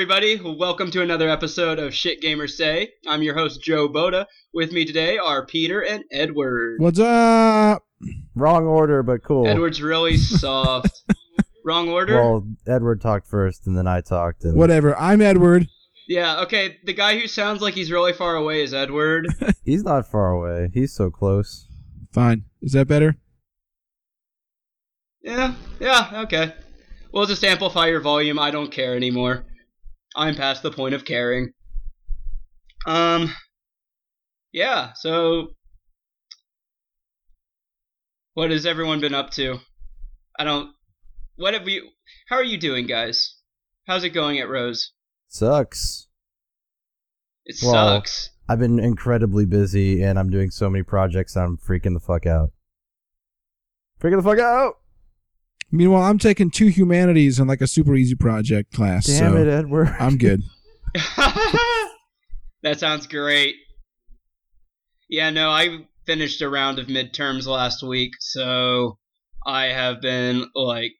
Hello, everybody. Welcome to another episode of Shit Gamers Say. I'm your host, Joe Boda. With me today are Peter and Edward. What's up? Wrong order, but cool. Edward's really soft. Wrong order? Well, Edward talked first, and then I talked. And Whatever. I'm Edward. yeah, okay. The guy who sounds like he's really far away is Edward. He's not far away. He's so close. Fine. Is that better? yeah, yeah, okay. We'll just amplify your volume. I don't care anymore. I'm past the point of caring. Um, yeah, so. What has everyone been up to? I don't. What have you? How are you doing, guys? How's it going at Rose? Sucks. It Well, sucks. I've been incredibly busy, and I'm doing so many projects. I'm freaking the fuck out. Freaking the fuck out! Meanwhile, I'm taking two humanities in like a super easy project class. Damn so it, Edward. I'm good. that sounds great. Yeah, no, I finished a round of midterms last week, so I have been like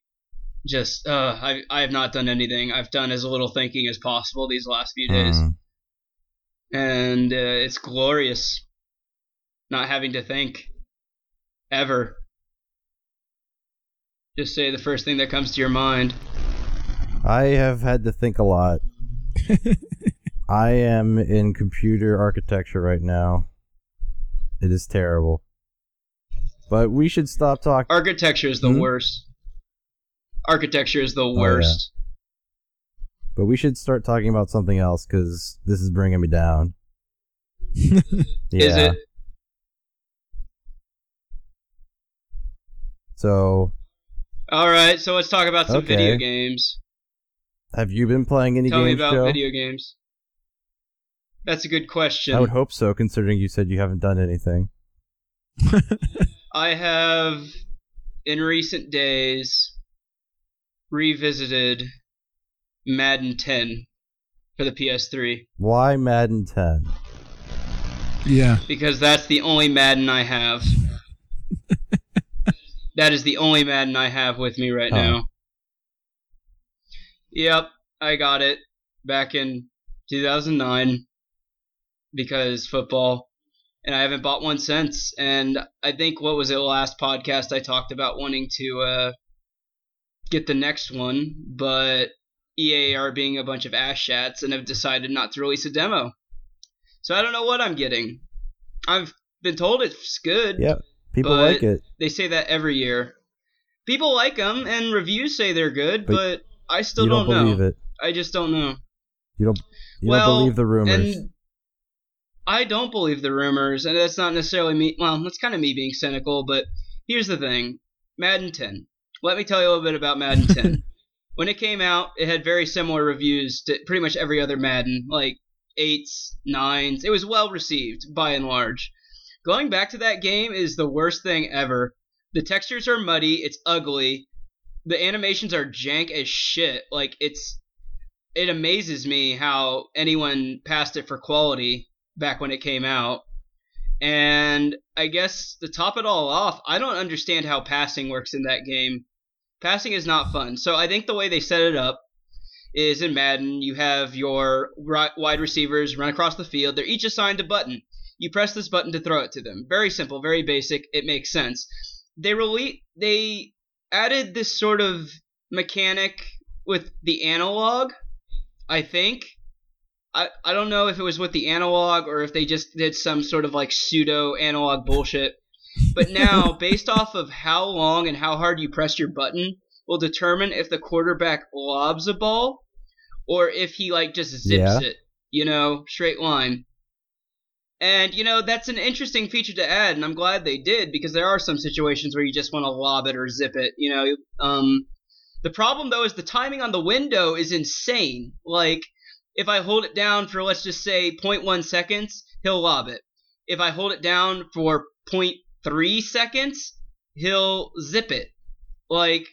just uh I I have not done anything. I've done as little thinking as possible these last few days. Mm. And uh, it's glorious not having to think ever. Just say the first thing that comes to your mind. I have had to think a lot. I am in computer architecture right now. It is terrible. But we should stop talking. Architecture is the Hmm? worst. Architecture is the yeah. worst. But we should start talking about something else because this is bringing me down. Is Yeah. it? So, All right, so let's talk about some Okay. video games. have you been playing any games? Tell me about Joe? video games. That's a good question. I would hope so, considering you said you haven't done anything. I have, in recent days, revisited Madden 10 for the PS3 Why Madden 10? yeah. because that's the only Madden I have. That is the only Madden I have with me right Huh. now. Yep, I got it back in 2009 because football, and I haven't bought one since. And I think what was it last podcast I talked about wanting to uh, get the next one, but EA are being a bunch of ass shats and have decided not to release a demo. So I don't know what I'm getting. I've been told it's good. Yep, people But- like it. They say that every year. People like them, and reviews say they're good, but, But I still you don't, know. believe it. I just don't know. You don't. You well, don't believe the rumors. And I don't believe the rumors, and that's not necessarily me. Well, that's kind of me being cynical, but here's the thing Madden 10. Let me tell you a little bit about Madden 10. when it came out, it had very similar reviews to pretty much every other Madden, like eights, nines. It was well received by and large. Going back to that game is the worst thing ever. The textures are muddy, it's ugly. The animations are jank as shit. Like it's it amazes me how anyone passed it for quality back when it came out. And I guess to top it all off, I don't understand how passing works in that game. Passing is not fun. So I think the way they set it up is in Madden, you have your wide receivers run across the field. They're each assigned a button. You press this button to throw it to them. Very simple, very basic. It makes sense. They rele- they added this sort of mechanic with the analog, I think. I, I don't know if it was with the analog or if they just did some sort of like pseudo analog bullshit. But now, based off of how long and how hard you press your button, will determine if the quarterback lobs a ball or if he like just zips Yeah. it, you know, straight line. And you know that's an interesting feature to add, and I'm glad they did because there are some situations where you just want to lob it or zip it. You know, um, the problem though is the timing on the window is insane. Like if I hold it down for let's just say 0.1 seconds, he'll lob it. If I hold it down for 0.3 seconds, he'll zip it. Like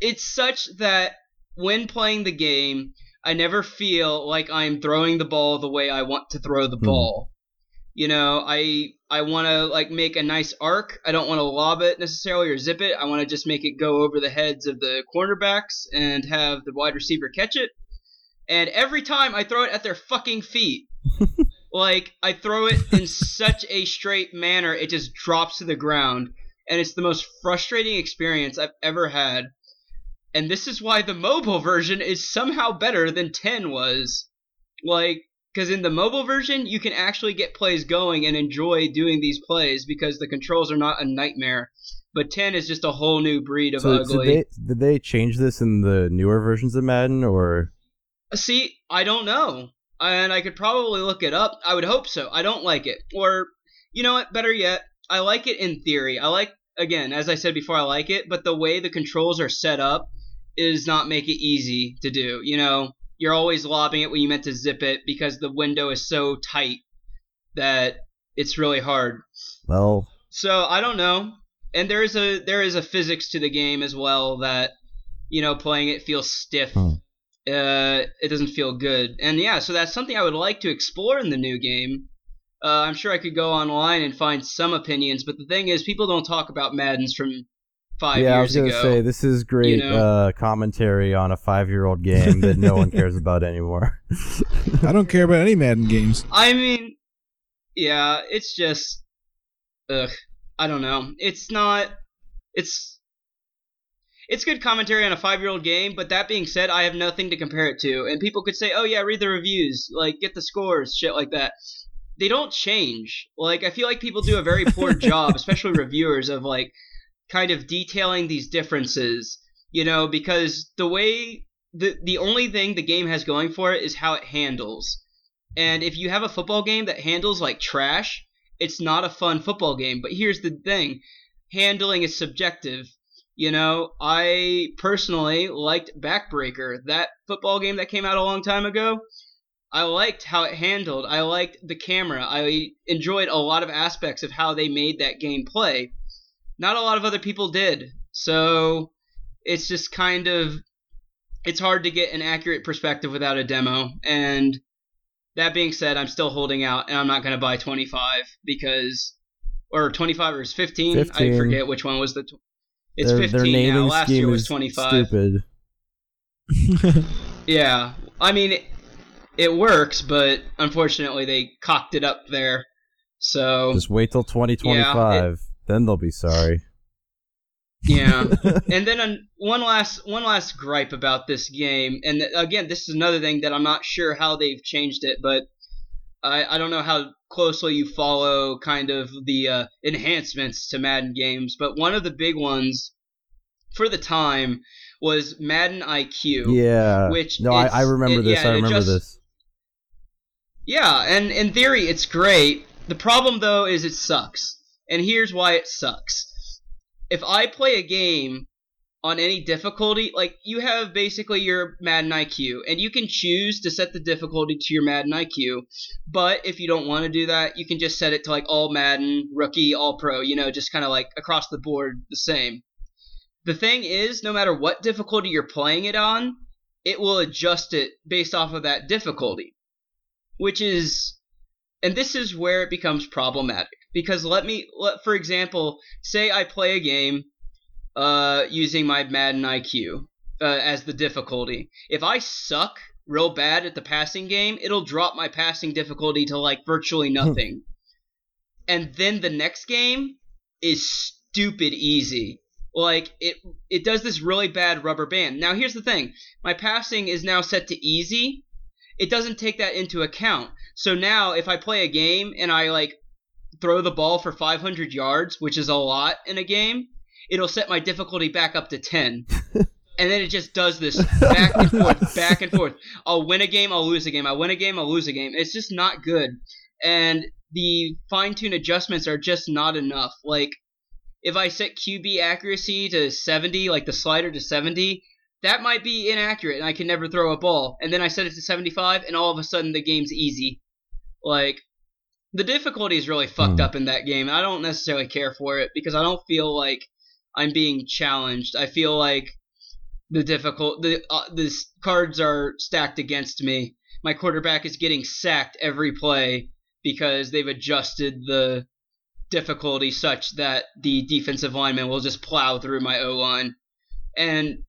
it's such that when playing the game, I never feel like I'm throwing the ball the way I want to throw the Hmm. ball. You know, I I want to like make a nice arc. I don't want to lob it necessarily or zip it. I want to just make it go over the heads of the cornerbacks and have the wide receiver catch it. and every time I throw it at their fucking feet. like I throw it in such a straight manner, it just drops to the ground, and it's the most frustrating experience I've ever had. And this is why the mobile version is somehow better than 10 was. Like, because in the mobile version, you can actually get plays going and enjoy doing these plays because the controls are not a nightmare. But 10 is just a whole new breed of So, ugly. they, did they change this in the newer versions of Madden, or uh, See, I don't know. And I could probably look it up. I would hope so. I don't like it. Or, you know what? Better yet, I like it in theory. I like, again, as I said before, I like it, but the way the controls are set up is not make it easy to do. You know, you're always lobbing it when you meant to zip it because the window is so tight that it's really hard. well, So I don't know. And there is a there is a physics to the game as well that you know playing it feels stiff. Hmm. Uh, it doesn't feel good. And yeah, so that's something I would like to explore in the new game. Uh, I'm sure I could go online and find some opinions, but the thing is, people don't talk about Madden's from five yeah, I was gonna say this is great know? uh, commentary on a five-year-old game that no one cares about anymore. I don't care about any Madden games. I mean, yeah, it's just, ugh, I don't know. It's not, it's, it's good commentary on a five-year-old game. But that being said, I have nothing to compare it to. And people could say, oh yeah, read the reviews, like get the scores, shit like that. They don't change. Like I feel like people do a very poor job, especially reviewers, of like kind of detailing these differences. You know, because the way the the only thing the game has going for it is how it handles. And if you have a football game that handles like trash, it's not a fun football game. But here's the thing handling is subjective. You know, I personally liked Backbreaker, that football game that came out a long time ago. I liked how it handled. I liked the camera. I enjoyed a lot of aspects of how they made that game play. Not a lot of other people did. So it's just kind of it's hard to get an accurate perspective without a demo. And that being said, I'm still holding out, and I'm not going to buy 25 because, or 25 or is 15? I forget which one was the. Tw- it's their, 15 their now. Last year was is 25. Stupid. Yeah, I mean, it, it works, but unfortunately they cocked it up there. So Just wait till 2025, then they'll be sorry. yeah. and then an, one last one last gripe about this game, and th- again, this is another thing that I'm not sure how they've changed it, but I, I don't know how closely you follow kind of the uh, enhancements to Madden games, but one of the big ones for the time was Madden IQ. yeah. Which no, I, I remember it- this. yeah, I remember just- this. Yeah, and in theory, it's great. The problem, though, is it sucks. And here's why it sucks. If I play a game on any difficulty, like you have basically your Madden IQ, and you can choose to set the difficulty to your Madden IQ. But if you don't want to do that, you can just set it to like all Madden, rookie, all pro, you know, just kind of like across the board the same. The thing is, no matter what difficulty you're playing it on, it will adjust it based off of that difficulty which is and this is where it becomes problematic because let me let, for example say i play a game uh, using my madden iq uh, as the difficulty. If i suck real bad at the passing game it'll drop my passing difficulty to like virtually nothing. And then the next game is stupid easy. Like it it does this really bad rubber band. Now here's the thing. My passing is now set to easy. It doesn't take that into account. So now if I play a game and I like throw the ball for 500 yards, which is a lot in a game, it'll set my difficulty back up to 10. and then it just does this back and forth, back and forth. I'll win a game, I'll lose a game. I win a game, I'll lose a game. It's just not good. And the fine tune adjustments are just not enough. Like if I set QB accuracy to 70, like the slider to 70, that might be inaccurate and I can never throw a ball. And then I set it to 75 and all of a sudden the game's easy. Like the difficulty is really fucked Hmm. up in that game. and I don't necessarily care for it because I don't feel like I'm being challenged. I feel like the difficult the uh, the cards are stacked against me. My quarterback is getting sacked every play because they've adjusted the difficulty such that the defensive lineman will just plow through my O line. And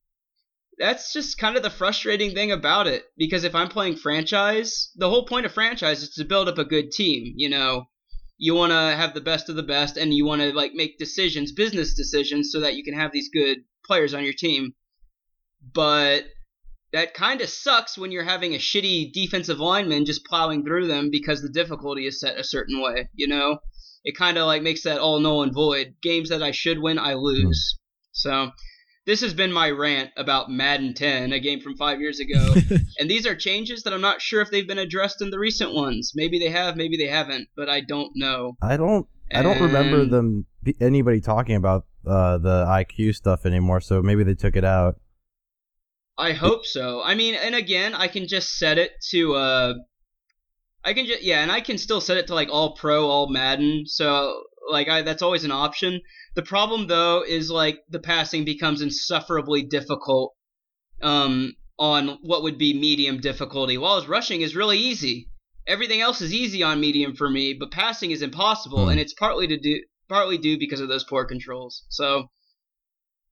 that's just kind of the frustrating thing about it because if I'm playing franchise, the whole point of franchise is to build up a good team, you know. You want to have the best of the best and you want to like make decisions, business decisions so that you can have these good players on your team. But that kind of sucks when you're having a shitty defensive lineman just plowing through them because the difficulty is set a certain way, you know? It kind of like makes that all null and void. Games that I should win, I lose. Hmm. So, this has been my rant about Madden 10, a game from five years ago. and these are changes that I'm not sure if they've been addressed in the recent ones. Maybe they have, maybe they haven't, but I don't know. I don't. I don't remember them anybody talking about uh, the IQ stuff anymore. So maybe they took it out. I hope so. I mean, and again, I can just set it to uh I can just yeah, and I can still set it to like all pro, all Madden. So like I that's always an option. The problem though is like the passing becomes insufferably difficult um on what would be medium difficulty. While rushing is really easy. Everything else is easy on medium for me, but passing is impossible, Hmm. and it's partly to do partly due because of those poor controls. So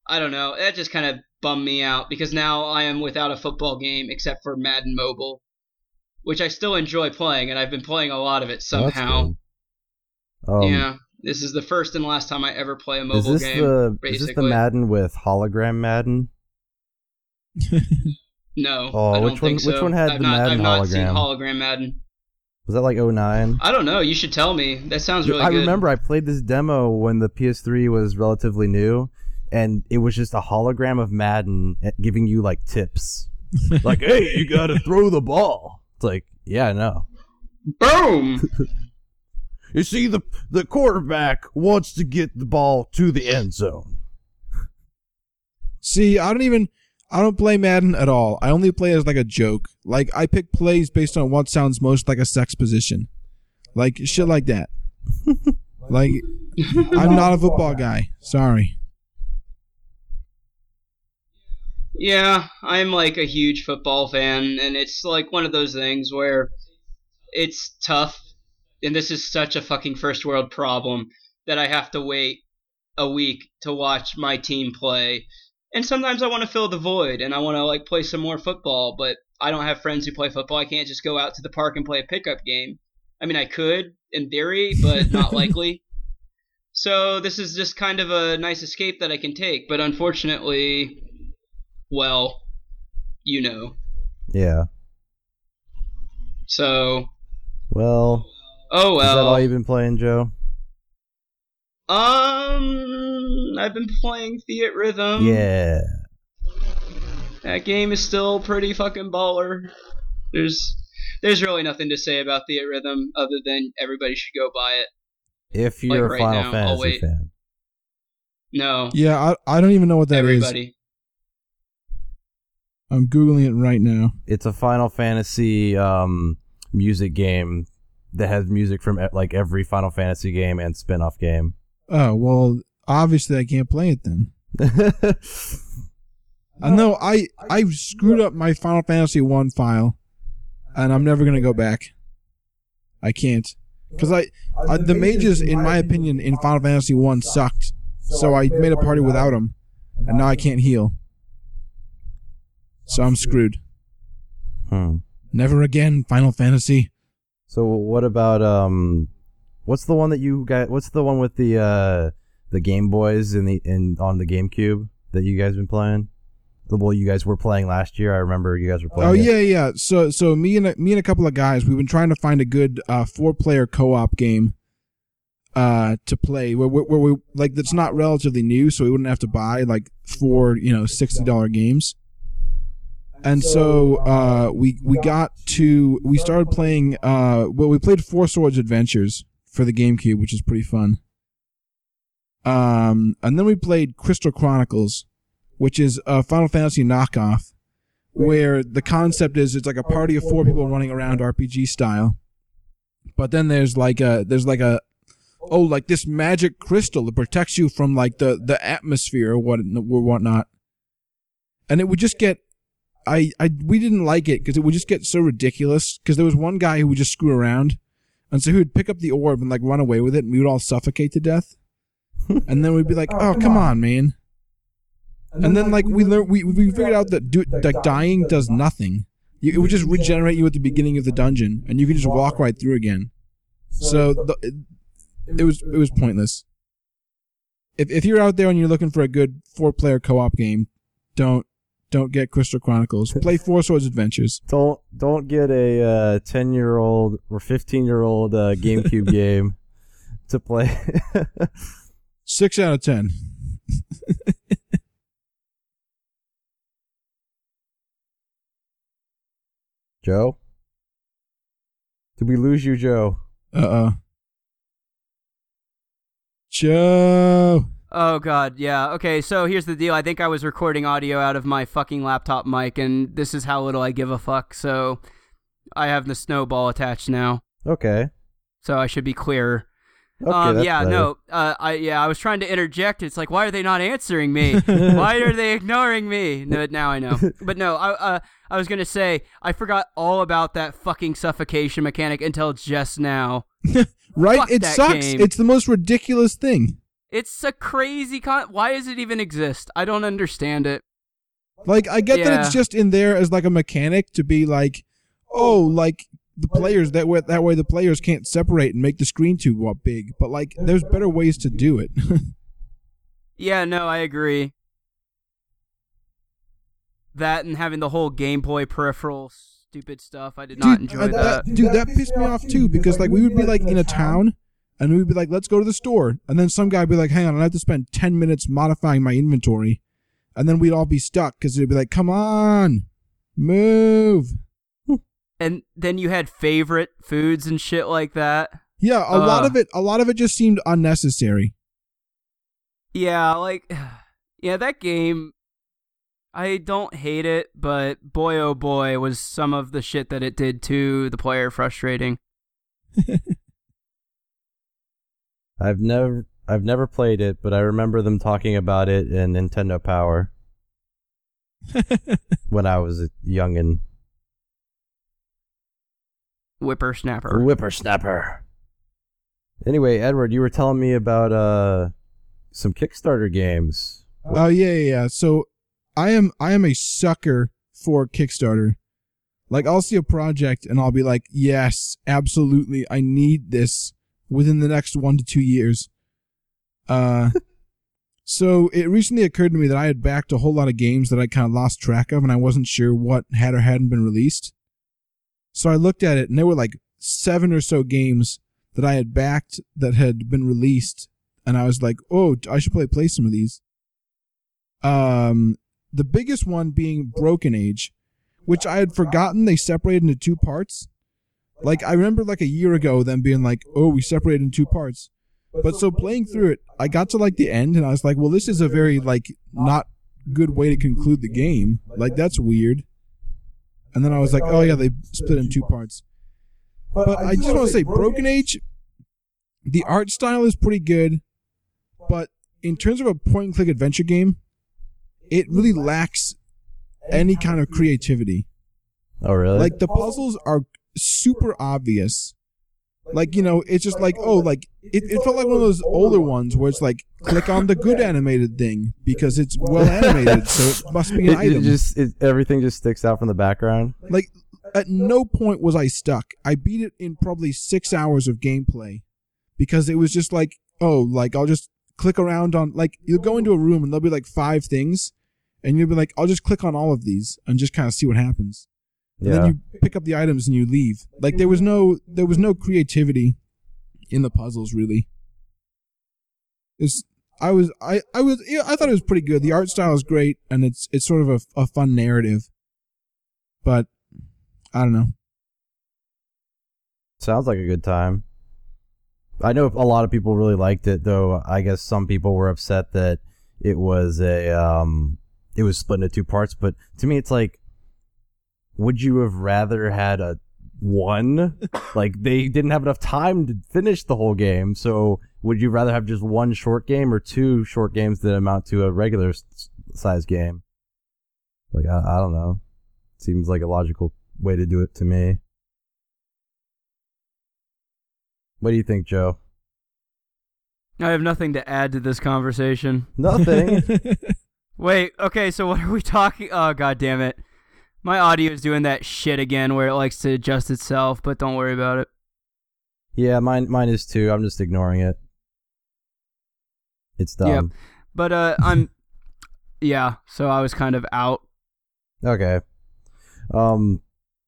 I don't know. That just kind of bummed me out because now I am without a football game except for Madden Mobile, which I still enjoy playing, and I've been playing a lot of it somehow. Um, yeah, this is the first and last time I ever play a Is mobile this game. the is this the. Madden with hologram Madden? no, Oh, I don't which one- think so. which one had I've the not, Madden I've not seen hologram? hologram Madden. Was that like 09? I don't know. You should tell me. That sounds really I good. remember I played this demo when the PS3 was relatively new, and it was just a hologram of Madden eh, giving you like tips, like, "Hey, you gotta throw the ball." It's like, yeah, I know. Boom. You see, the the quarterback wants to get the ball to the end zone. See, I don't even I don't play Madden at all. I only play as like a joke. Like I pick plays based on what sounds most like a sex position. Like shit like that. like I'm not a football guy. Sorry. Yeah, I'm like a huge football fan, and it's like one of those things where it's tough, and this is such a fucking first world problem that I have to wait a week to watch my team play. And sometimes I want to fill the void, and I want to like play some more football, but I don't have friends who play football. I can't just go out to the park and play a pickup game. I mean, I could in theory, but not likely. So this is just kind of a nice escape that I can take, but unfortunately, well, you know. Yeah. So, Well, oh well. is that all you've been playing, Joe? Um, I've been playing Theatrhythm. yeah. That game is still pretty fucking baller. There's there's really nothing to say about Theatrhythm other than everybody should go buy it. If you're right a Final now, Fantasy fan, No, Yeah, I, I don't even know what that is. everybody. I'm googling it right now. it's a Final Fantasy um, music game that has music from like every Final Fantasy game and spin-off game. Oh well, obviously I can't play it then. I know I I screwed up my Final Fantasy one file, and I'm never gonna go back. I can't because I, I the mages, in my opinion, in Final Fantasy one sucked. So I made a party without them, and now I can't heal. So I'm screwed. Hmm. Never again, Final Fantasy. So what about um, what's the one that you got? What's the one with the uh the Game Boys in the in on the GameCube that you guys been playing? The well, you guys were playing last year. I remember you guys were playing. Oh it. yeah, yeah. So so me and a, me and a couple of guys, we've been trying to find a good uh, four player co op game uh, to play where, where, where we like that's not relatively new, so we wouldn't have to buy like four you know sixty dollar games. And so uh, we we got to we started playing uh, well we played Four Swords Adventures for the GameCube, which is pretty fun. Um, and then we played Crystal Chronicles, which is a Final Fantasy knockoff where the concept is it's like a party of four people running around RPG style. But then there's like a there's like a oh like this magic crystal that protects you from like the the atmosphere or what or whatnot. And it would just get I I we didn't like it because it would just get so ridiculous because there was one guy who would just screw around. And so he would pick up the orb and like run away with it and we would all suffocate to death. and then we'd be like, "Oh, oh come on, man." And then like we learned, we we figured out that do, like dying does nothing. You, it would just regenerate you at the beginning of the dungeon, and you can just walk right through again. So the, it, it was it was pointless. If if you're out there and you're looking for a good four player co op game, don't don't get Crystal Chronicles. Play Four Swords Adventures. Don't don't get a uh, ten year old or fifteen year old uh, GameCube game to play. Six out of ten. Joe, did we lose you, Joe? Uh uh Joe. Oh god, yeah. Okay, so here's the deal. I think I was recording audio out of my fucking laptop mic and this is how little I give a fuck. So I have the snowball attached now. Okay. So I should be clearer. Okay. um, yeah, better. no, uh, I yeah, I was trying to interject. It's like, why are they not answering me? why are they ignoring me? No, now I know. But no, I uh, I was gonna say I forgot all about that fucking suffocation mechanic until just now. Right? Fuck it sucks. game. It's the most ridiculous thing. It's a crazy con. Why does it even exist? I don't understand it. Like I get that it's just in there as like a mechanic to be like, oh, like the players that way that way the players can't separate and make the screen too wa- big. But like, there's better ways to do it. Yeah, no, I agree. That and having the whole Game Boy peripheral stupid stuff, I did not enjoy uh, that. dude, that pissed me off too because like we would be like in a town and we would be like, let's go to the store, and then some guy would be like, hang on, I have to spend ten minutes modifying my inventory, and then we'd all be stuck because it'd be like, come on, move. And then you had favorite foods and shit like that. Yeah, a lot Uh. of it, a lot of it just seemed unnecessary. Yeah, like yeah, that game I don't hate it, but boy oh boy was some of the shit that it did to the player frustrating. I've never I've never played it, but I remember them talking about it in Nintendo Power when I was a youngin. Whippersnapper. Whippersnapper. Anyway, Edward, you were telling me about uh some Kickstarter games. Oh yeah, yeah, yeah. So I am I am a sucker for Kickstarter. Like I'll see a project and I'll be like, yes, absolutely, I need this within the next one to two years. Uh, so it recently occurred to me that I had backed a whole lot of games that I kind of lost track of, and I wasn't sure what had or hadn't been released. So I looked at it, and there were like seven or so games that I had backed that had been released, and I was like, oh, I should probably play some of these. Um, the biggest one being Broken Age, which I had forgotten they separated into two parts. Like I remember like a year ago them being like, "Oh, we separated in two parts." But so playing through it, I got to like the end and I was like, "Well, this is a very like not good way to conclude the game. Like that's weird." And then I was like, "Oh yeah, they split in two parts." But I just want to say Broken Age the art style is pretty good, but in terms of a point and click adventure game, it really lacks any kind of creativity. Oh, really? Like the puzzles are super obvious. Like, you know, it's just like, oh, oh like it, it felt like one of those older ones where it's like click on the good animated thing because it's well animated, so it must be an it, it item. just it, everything just sticks out from the background. like uh, at no point was I stuck. I beat it in probably six hours of gameplay because it was just like, oh, like I'll just click around on like you'll go into a room and there'll be like five things, and you'll be like, I'll just click on all of these and just kind of see what happens. And Yeah. then you pick up the items and you leave. Like there was no there was no creativity in the puzzles really. It's I was I I was yeah, I thought it was pretty good. The art style is great and it's it's sort of a, a fun narrative. But I don't know. Sounds like a good time. I know a lot of people really liked it, though. I guess some people were upset that it was a um, it was split into two parts. But to me, it's like, would you have rather had a one? like they didn't have enough time to finish the whole game, so would you rather have just one short game or two short games that amount to a regular s- size game? Like I, I don't know. Seems like a logical way to do it to me. What do you think, Joe? I have nothing to add to this conversation. Nothing. Wait, okay, so what are we talking? Oh, god damn it. My audio is doing that shit again where it likes to adjust itself, but don't worry about it. Yeah, mine mine is too. I'm just ignoring it. It's dumb. Yep. But uh I'm yeah, so I was kind of out. Okay. Um,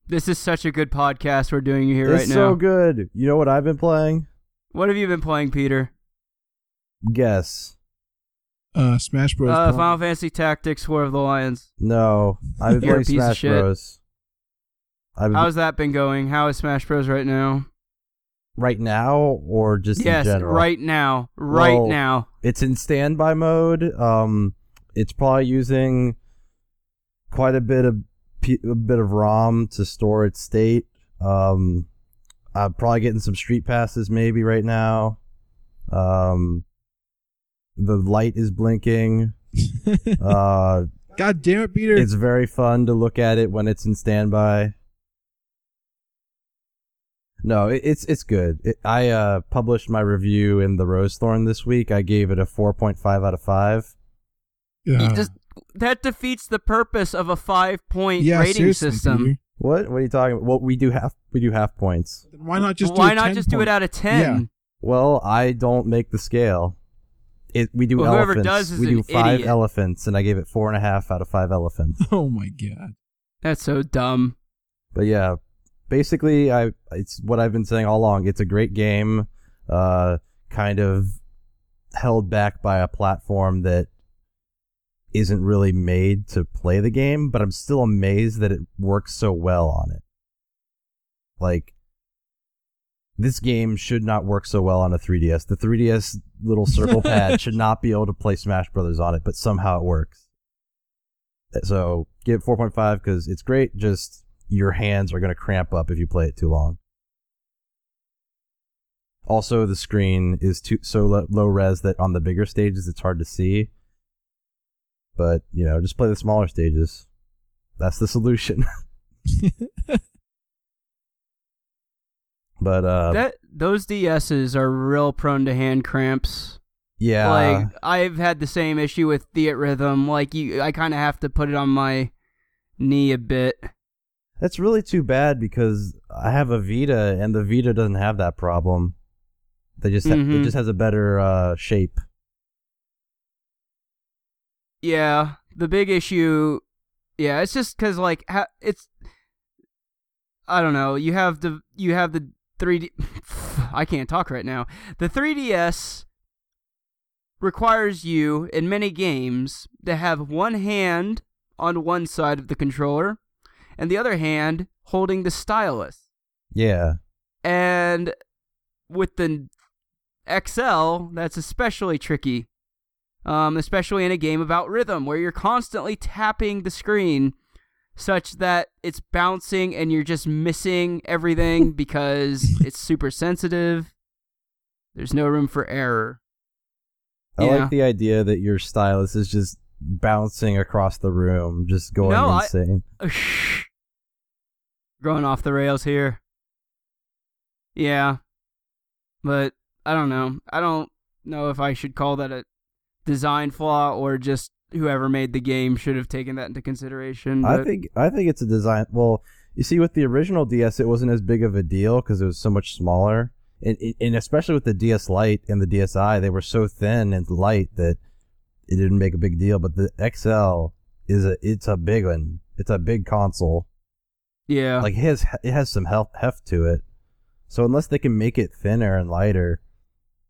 This is such a good podcast we're doing here right now. It's so good. You know what I've been playing? What have you been playing, Peter? Guess. Uh, Smash Bros. Uh, Final Fantasy Tactics War of the Lions. No, I've been a playing piece of Smash shit. Bros. I've How's that been going? How is Smash Bros right now? right now or just yes, in general. right now. Right Well, now. It's in standby mode. Um, it's probably using quite a bit of p- a bit of ROM to store its state. Um, I'm probably getting some street passes maybe right now. Um, the light is blinking. uh, God damn it, Peter! it's very fun to look at it when it's in standby. No, it, it's it's good. It, I uh, published my review in the Rose Thorn this week. I gave it a 4.5 out of 5. Uh, You just- that defeats the purpose of a five point yeah, rating seriously, system. What? What are you talking about? Well, we do half we do half points. Peter. Why not just? Why do a not 10 just do it out of ten? Yeah. Well, I don't make the scale. It we do Well, elephants. does is we do five idiot. elephants, and I gave it four and a half out of five elephants. Oh my god! That's so dumb. But yeah, basically, I it's what I've been saying all along. It's a great game, uh, kind of held back by a platform that isn't really made to play the game. But I'm still amazed that it works so well on it. Like this game should not work so well on a 3DS. The 3DS little circle pad should not be able to play Smash Brothers on it, but somehow it works. So give it 4.5 because it's great. Just your hands are going to cramp up if you play it too long. Also, the screen is too so lo- low res that on the bigger stages it's hard to see. But you know, just play the smaller stages. That's the solution. but uh, that those DSs are real prone to hand cramps. yeah, Like I've had the same issue with Theatrhythm. Like you, I kind of have to put it on my knee a bit. that's really too bad because I have a Vita and the Vita doesn't have that problem. They just ha- Mhm. it just has a better uh, shape. Yeah, the big issue. Yeah, it's just because like ha- it's. I don't know. You have the you have the 3D. I can't talk right now. The 3DS requires you in many games to have one hand on one side of the controller and the other hand holding the stylus. Yeah, And with the XL, that's especially tricky. Um, especially in a game about rhythm where you're constantly tapping the screen such that it's bouncing and you're just missing everything because it's super sensitive. There's no room for error. I Yeah. like the idea that your stylus is just bouncing across the room, just going No, I- insane. Going off the rails here. Yeah. But I don't know. I don't know if I should call that a design flaw or just whoever made the game should have taken that into consideration. I think I think it's a design. Well, you see, with the original DS, it wasn't as big of a deal because it was so much smaller, and, and especially with the DS Lite and the DSi, they were so thin and light that it didn't make a big deal. But the XL is a it's a big one. It's a big console. yeah. Like it has it has some heft to it. So unless they can make it thinner and lighter,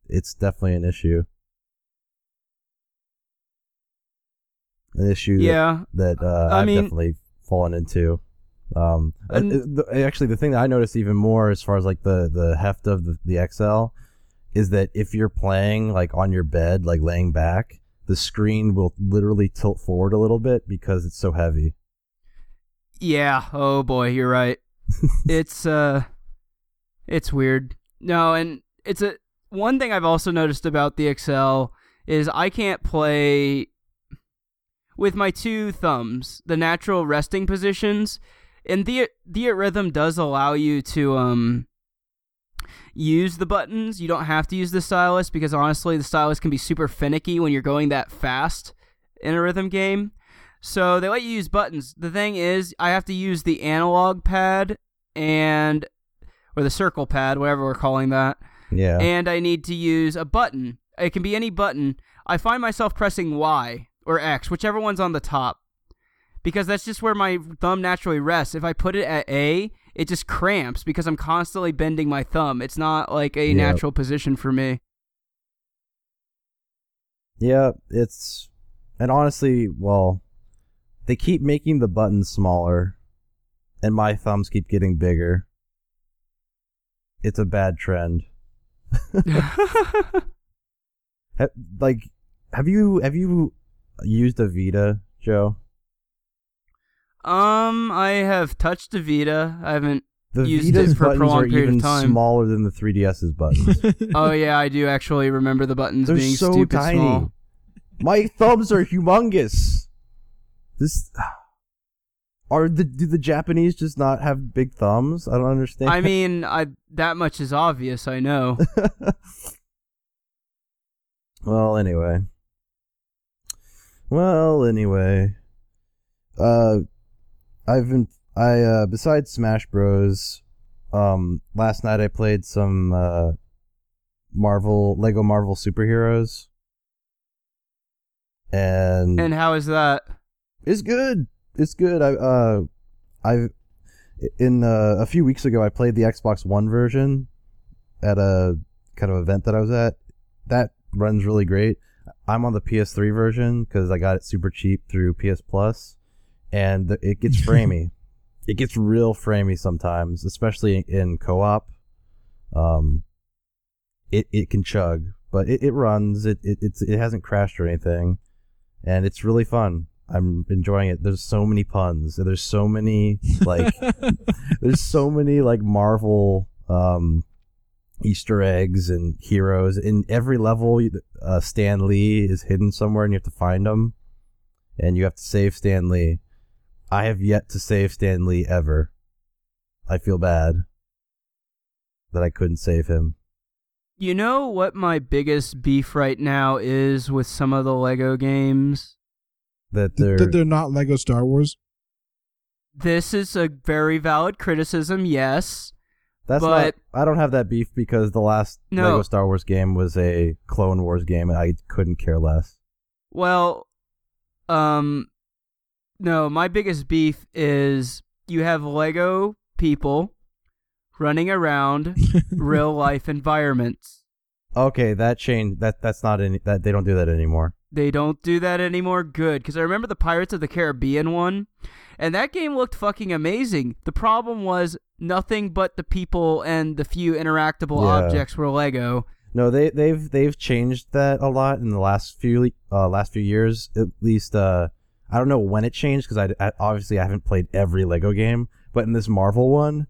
it's definitely an issue. An issue that yeah. that uh, I I've mean- definitely fallen into. Um, uh, And- actually, the thing that I noticed even more as far as like the the heft of the, the XL is that if you're playing like on your bed, like laying back, the screen will literally tilt forward a little bit because it's so heavy. Yeah. Oh boy, you're right. it's uh it's weird. No, and it's a one thing I've also noticed about the XL is I can't play with my two thumbs, the natural resting positions. And the the rhythm does allow you to um use the buttons. You don't have to use the stylus because honestly the stylus can be super finicky when you're going that fast in a rhythm game. So they let you use buttons. The thing is, I have to use the analog pad and or the circle pad, whatever we're calling that, Yeah. and I need to use a button. It can be any button. I find myself pressing Y or X, whichever one's on the top, because that's just where my thumb naturally rests. If I put it at A, it just cramps because I'm constantly bending my thumb. It's not like a Yep. natural position for me. Yeah, it's and honestly, well, they keep making the buttons smaller, and my thumbs keep getting bigger. It's a bad trend. Like, have you have you used a Vita, Joe? um, I have touched a Vita. I haven't. The Used Vita's it for a buttons prolonged are period of even time. smaller than the 3DS's buttons. Oh yeah, I do actually remember the buttons They're being so stupid tiny. small. My thumbs are humongous. This are the do the Japanese just not have big thumbs? I don't understand. I mean, I that much is obvious. I know. well, anyway. Well, anyway. Uh I've been I uh besides Smash Bros, um last night I played some uh Marvel Lego Marvel superheroes. And and how is that? It's good. It's good. I uh I in uh, a few weeks ago I played the Xbox One version at a kind of event that I was at. That runs really great. I'm on the PS3 version cuz I got it super cheap through PS Plus and the, it gets framey. it gets real framey sometimes, especially in co-op. Um it it can chug, but it, it runs. It, it it's it hasn't crashed or anything and it's really fun. I'm enjoying it. There's so many puns. There's so many like there's so many like Marvel um Easter eggs and heroes in every level. Uh, Stan Lee is hidden somewhere, and you have to find him, and you have to save Stan Lee. I have yet to save Stan Lee ever. I feel bad that I couldn't save him. You know what my biggest beef right now is with some of the Lego games? That they're, that they're not Lego Star Wars. This is a very valid criticism, yes. That's But- not. I don't have that beef because the last No. Lego Star Wars game was a Clone Wars game, and I couldn't care less. Well, um, no, my biggest beef is you have Lego people running around real life environments. Okay, that changed. That that's not any. That they don't do that anymore. They don't do that anymore. Good, because I remember the Pirates of the Caribbean one, and that game looked fucking amazing. The problem was nothing but the people and the few interactable Yeah. objects were Lego. No, they they've they've changed that a lot in the last few uh, last few years. At least uh, I don't know when it changed because I, I obviously I haven't played every Lego game, but in this Marvel one,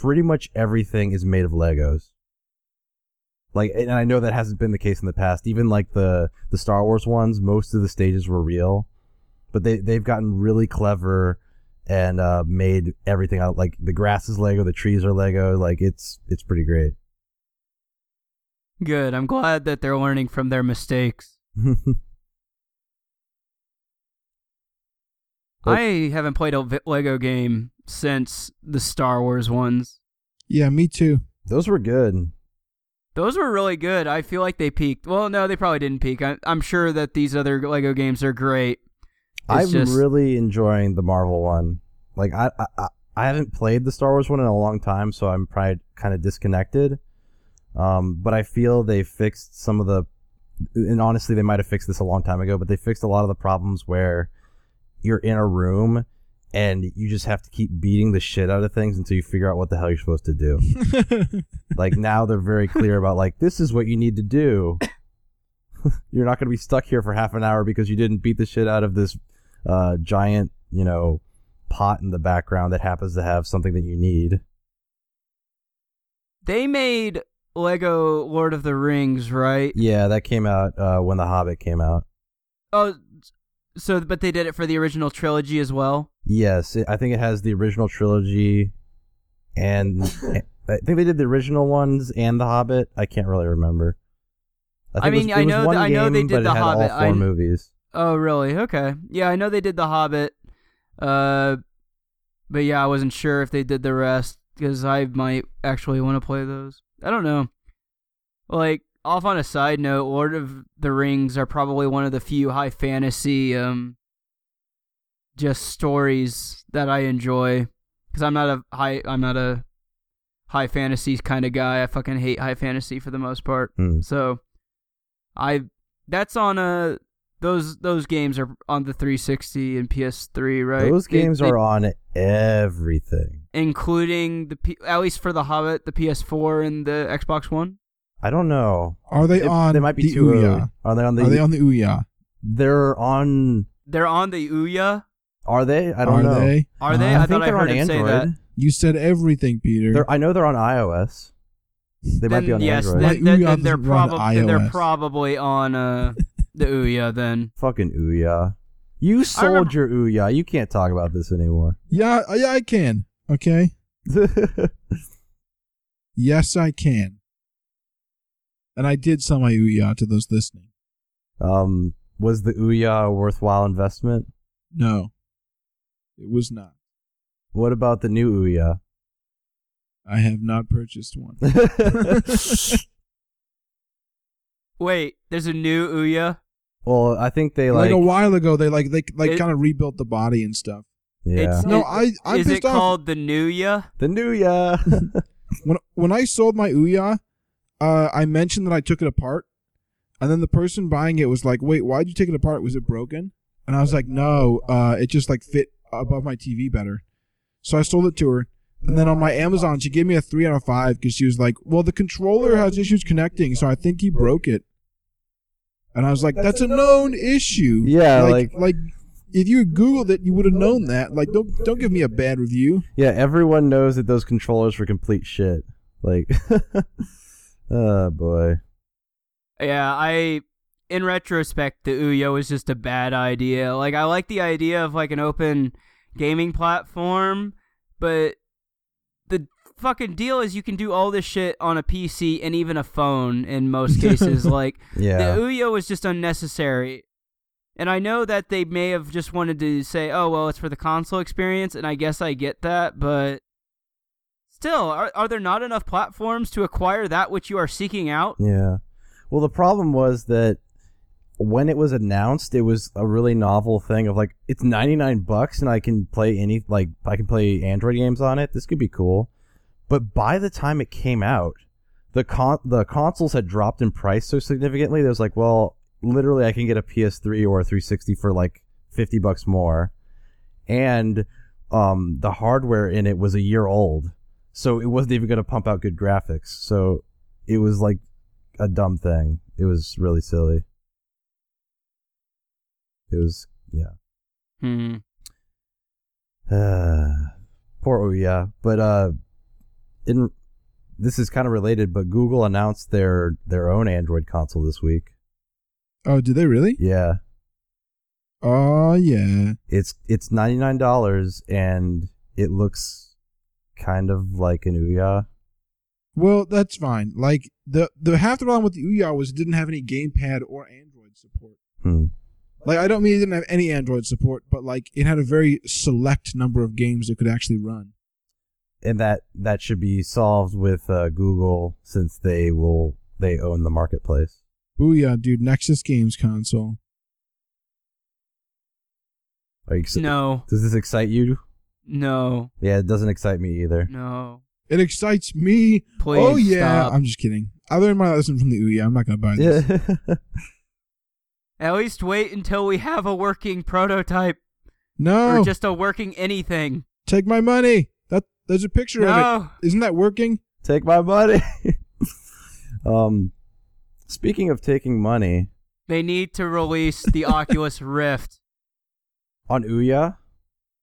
pretty much everything is made of Legos. Like, and I know that hasn't been the case in the past. Even like the the Star Wars ones, most of the stages were real, but they they've gotten really clever and uh, made everything out. Like the grass is Lego, the trees are Lego. Like it's it's pretty great. Good. I'm glad that they're learning from their mistakes. I haven't played a Lego game since the Star Wars ones. Yeah, me too. Those were good. Those were really good. I feel like they peaked. Well, no, they probably didn't peak. I, I'm sure that these other Lego games are great. I'm just- really enjoying the Marvel one. Like I, I I- I haven't played the Star Wars one in a long time, so I'm probably kind of disconnected. Um, but I feel they fixed some of the, and honestly, they might have fixed this a long time ago, but they fixed a lot of the problems where you're in a room and you just have to keep beating the shit out of things until you figure out what the hell you're supposed to do. like now they're very clear about like this is what you need to do. You're not going to be stuck here for half an hour because you didn't beat the shit out of this uh, giant, you know, pot in the background that happens to have something that you need. They made Lego Lord of the Rings, right? Yeah, that came out uh, when The Hobbit came out. Oh, so but they did it for the original trilogy as well. Yes, it, I think it has the original trilogy, and I think they did the original ones and The Hobbit. I can't really remember. I it mean, was- I know th- I know they did The Hobbit. Four I- movies. Oh, really? Okay. Yeah, I know they did The Hobbit. Uh, but yeah, I wasn't sure if they did the rest because I might actually want to play those. I don't know. Like, off on a side note, Lord of the Rings are probably one of the few high fantasy um just stories that I enjoy because I'm not a high I'm not a high fantasy kind of guy. I fucking hate high fantasy for the most part. Hmm. So I that's on a those those games are on the 360 and PS3, right? Those games they- are on everything. including the P- at least for the Hobbit, the PS4 and the Xbox One. I don't know. Are they It- on They might be the too early. Are they on the? Are they on the Ouya? They're on. They're on the Ouya. Are they? I don't know. Are know. they? Are they? Uh, I, I, thought think I they're heard on him say Android. that. You said everything, Peter. They're, I know they're on iOS. They might then, be on yes, Android. My Then, then, Ouya then they're probably then they're probably on uh, the Ouya. Then Fucking Ouya. You sold remember- your Ouya. You can't talk about this anymore. yeah, yeah, I can. Okay. Yes, I can. And I did sell my Ouya to those listening. um, was the Ouya a worthwhile investment? No, it was not. What about the new Ouya? I have not purchased one. wait, there's a new Ouya. well, I think they like, like. a while ago, they like they like It- kind of rebuilt the body and stuff. yeah. It's- No, It- I I'm Is pissed it off. called the new Ya? the new Ouya. when when I sold my Ouya, uh, I mentioned that I took it apart, and then the person buying it was like, "Wait, why'd you take it apart? Was it broken?" And I was like, "No, uh, it just like fit above my TV better." So I sold it to her, and then on my Amazon, she gave me a three out of five because she was like, "Well, the controller has issues connecting, so I think he broke it." And I was like, "That's a known issue." Yeah, like like- like. If you had Googled it, you would have known that. Like, don't don't give me a bad review. yeah, everyone knows that those controllers were complete shit. Like, oh boy. Yeah, I in retrospect the Ouya was just a bad idea. Like I like the idea of like an open gaming platform, but the fucking deal is you can do all this shit on a PC and even a phone in most cases. like Yeah. the Ouya was just unnecessary. And I know that they may have just wanted to say, "Oh, well, it's for the console experience," and I guess I get that, but still, are, are there not enough platforms to acquire that which you are seeking out? Yeah. Well, the problem was that when it was announced, it was a really novel thing of like it's 99 bucks and I can play any like I can play Android games on it. This could be cool. But by the time it came out, the con- the consoles had dropped in price so significantly. There was like, well, literally I can get a PS3 or a 360 for like 50 bucks more. And um the hardware in it was a year old. So it wasn't even going to pump out good graphics. So it was like a dumb thing. It was really silly. It was yeah. Hmm. Poor Ouya. But uh in this is kind of related, but Google announced their their own Android console this week. Oh, did they really? Yeah. Oh yeah. It's it's ninety nine dollars and it looks kind of like an Ouya. Well, that's fine. Like the the half the problem with the Ouya was it didn't have any gamepad or Android support. Hmm. Like I don't mean it didn't have any Android support, but like it had a very select number of games it could actually run. And that that should be solved with uh, Google since they will they own the marketplace. Booyah, dude! Nexus Games console. Are you exci- No, Does this excite you? no, Yeah, it doesn't excite me either. no. It excites me. Please oh yeah, stop. I'm just kidding. I learned my lesson from the Ouya. I'm not gonna buy this. Yeah. At least wait until we have a working prototype No, or just a working anything. take my money. That there's a picture of No. it. Isn't that working? Take my money. um, speaking of taking money They need to release the Oculus Rift. on Ouya.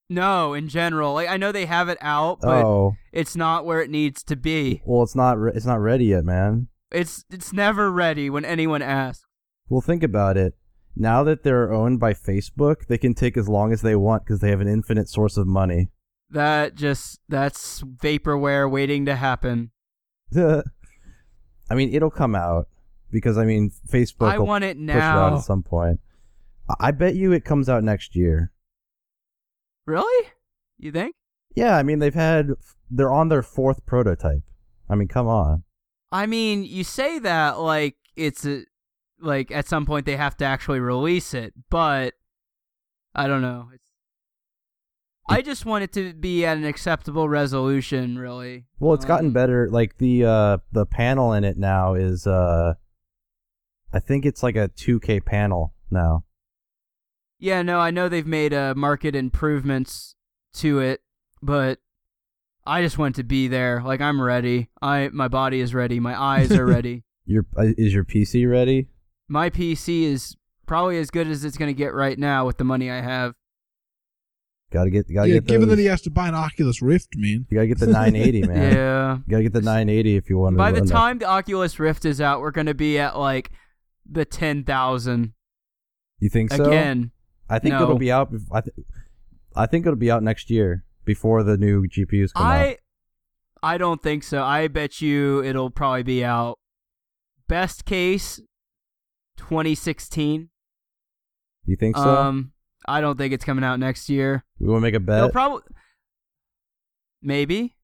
No, in general. Like I know they have it out, but Oh, it's not where it needs to be. well, it's not. Re- it's not ready yet, man. It's it's never ready when anyone asks. Well, think about it. Now that they're owned by Facebook, they can take as long as they want because they have an infinite source of money. That just that's vaporware waiting to happen. I mean, it'll come out because I mean, Facebook I will want it push it out now. at some point. I bet you it comes out next year. Really? You think? Yeah, I mean they've had they're on their fourth prototype. I mean, come on. I mean, you say that like it's a, like at some point they have to actually release it, but I don't know. It's I just want it to be at an acceptable resolution, really. Well, it's gotten Um, better. Like the uh the panel in it now is uh I think it's like a 2K panel now. Yeah, no, I know they've made uh, market improvements to it, but I just want to be there. Like I'm ready. I my body is ready. My eyes are ready. Your uh, is your PC ready? My PC is probably as good as it's going to get right now with the money I have. Got to get got to yeah, get given those, that he has to buy an Oculus Rift, man. You got to get the 980, man. Yeah. You got to get the 980 if you want to By the run that. time the Oculus Rift is out, we're going to be at like the 10,000 You think so? again. I think No. it'll be out I th- I think it'll be out next year before the new GPUs come out. I I don't think so. I bet you it'll probably be out best case 2016. You think so? Um I don't think it's coming out next year. we want to make a They'll bet. probably Maybe.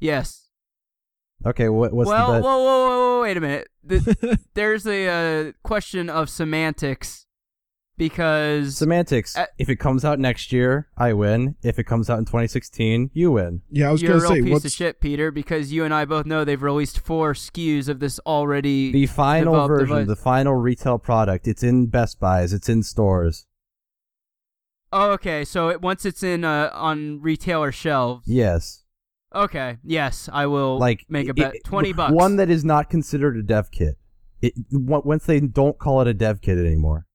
Yes. okay, what, what's well, the whoa, bet? whoa, whoa, whoa, wait a minute. The, there's a uh, question of semantics because Semantics. Uh, if it comes out next year, I win. If it comes out in 2016, you win. Yeah, I was you're a gonna real say piece what's of shit, Peter, because you and I both know they've released four SKUs of this already. The final version, device. the final retail product, it's in Best Buys, it's in stores. Oh, okay. So it, once it's in uh, on retailer shelves. Yes. Okay. Yes, I will Like make a bet. it- Twenty bucks. One that is not considered a dev kit. It once they don't call it a dev kit anymore.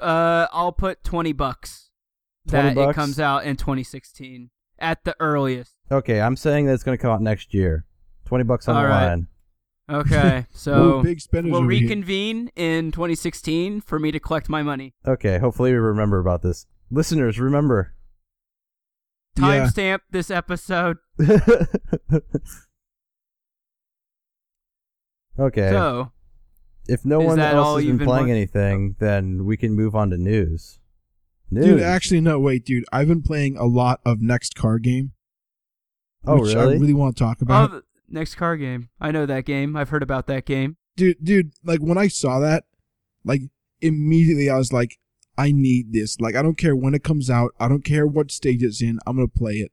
Uh, I'll put twenty bucks. 20 that bucks? it comes out in 2016 at the earliest. Okay, I'm saying that it's going to come out next year. 20 bucks on All the right. line. Okay, so big we'll over here. reconvene in 2016 for me to collect my money. Okay, hopefully we remember about this. Listeners, remember. Yeah. Timestamp this episode. okay. So if no one else all has been been playing wa- anything, oh. then we can move on to news. News. Dude, actually, no, wait, dude. I've been playing a lot of Next Car Game. Oh, which really? I really want to talk oh, about. oh, next car game. I know that game. I've heard about that game. dude, dude, like when I saw that, like immediately I was like, I need this. Like I don't care when it comes out. I don't care what stage it's in. I'm gonna play it.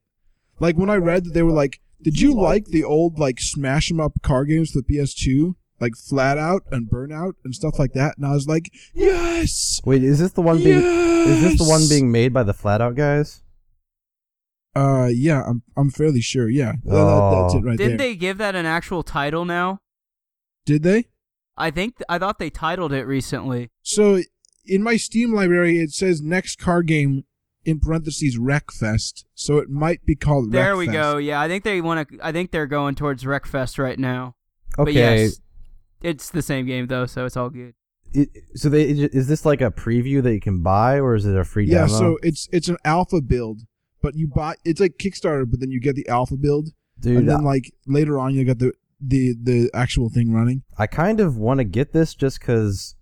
Like when I read that they were like, did you like the old like smash 'em up car games for the PS2, like Flat Out and Burnout and stuff like that? And I was like, yes, Wait, is this the one being yes! is this the one being made by the Flat Out guys? Uh, yeah, I'm I'm fairly sure. Yeah, That- that- that's Oh. it right Didn't there. they give that an actual title now? Did they? I think I thought they titled it recently. So in my Steam library, it says next car game in parentheses Wreckfest. So it might be called. There we go. Yeah, I think they want to. I think they're going towards Wreckfest right now. Okay. But yes, it's the same game though, so it's all good. i- so they is this like a preview that you can buy or is it a free Yeah, demo? so it's it's an alpha build, but you buy it's like Kickstarter, but then you get the alpha build, Dude, and then like later on you get the the the actual thing running. I kind of want to get this just because,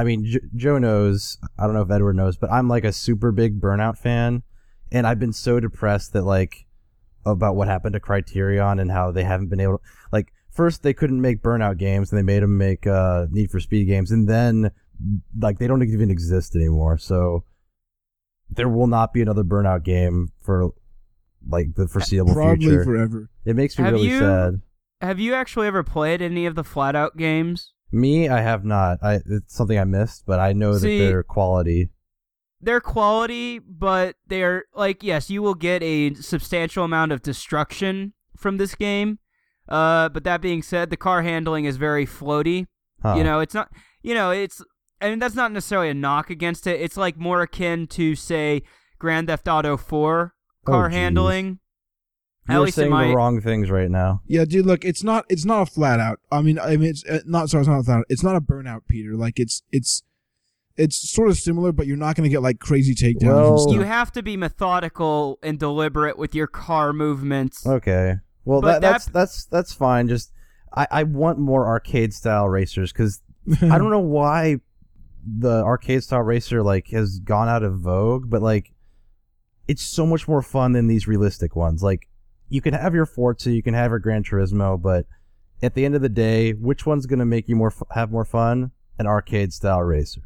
I mean, J- Joe knows. I don't know if Edward knows, but I'm like a super big Burnout fan, and I've been so depressed that like about what happened to Criterion and how they haven't been able. To like, first they couldn't make Burnout games, and they made them make uh, Need for Speed games, and then like they don't even exist anymore. So there will not be another Burnout game for like the foreseeable Probably future. forever. it makes me Have really you- sad. Have you actually ever played any of the Flat Out games? Me, I have not. I it's something I missed, but I know See- that they're quality. They're quality, but they're like yes, you will get a substantial amount of destruction from this game. Uh, but that being said, the car handling is very floaty. Huh. You know, it's not. You know, it's. I mean, that's not necessarily a knock against it. It's like more akin to say Grand Theft Auto Four car geez. handling. At You're least saying my the wrong things right now. Yeah, dude. Look, it's not it's not a flat out. I mean, I mean, it's uh, not sorry, it's not a flat out. It's not a burnout, Peter. Like it's it's it's sort of similar, but you're not gonna get like crazy takedowns. Well- and stuff. You have to be methodical and deliberate with your car movements. Okay. Well, But that, that's that- that's that's fine. Just I, I want more arcade style racers because I don't know why the arcade style racer like has gone out of vogue, but like it's so much more fun than these realistic ones. Like you can have your Forza, you can have your Gran Turismo, but at the end of the day, which one's gonna make you more f- have more fun? An arcade style racer.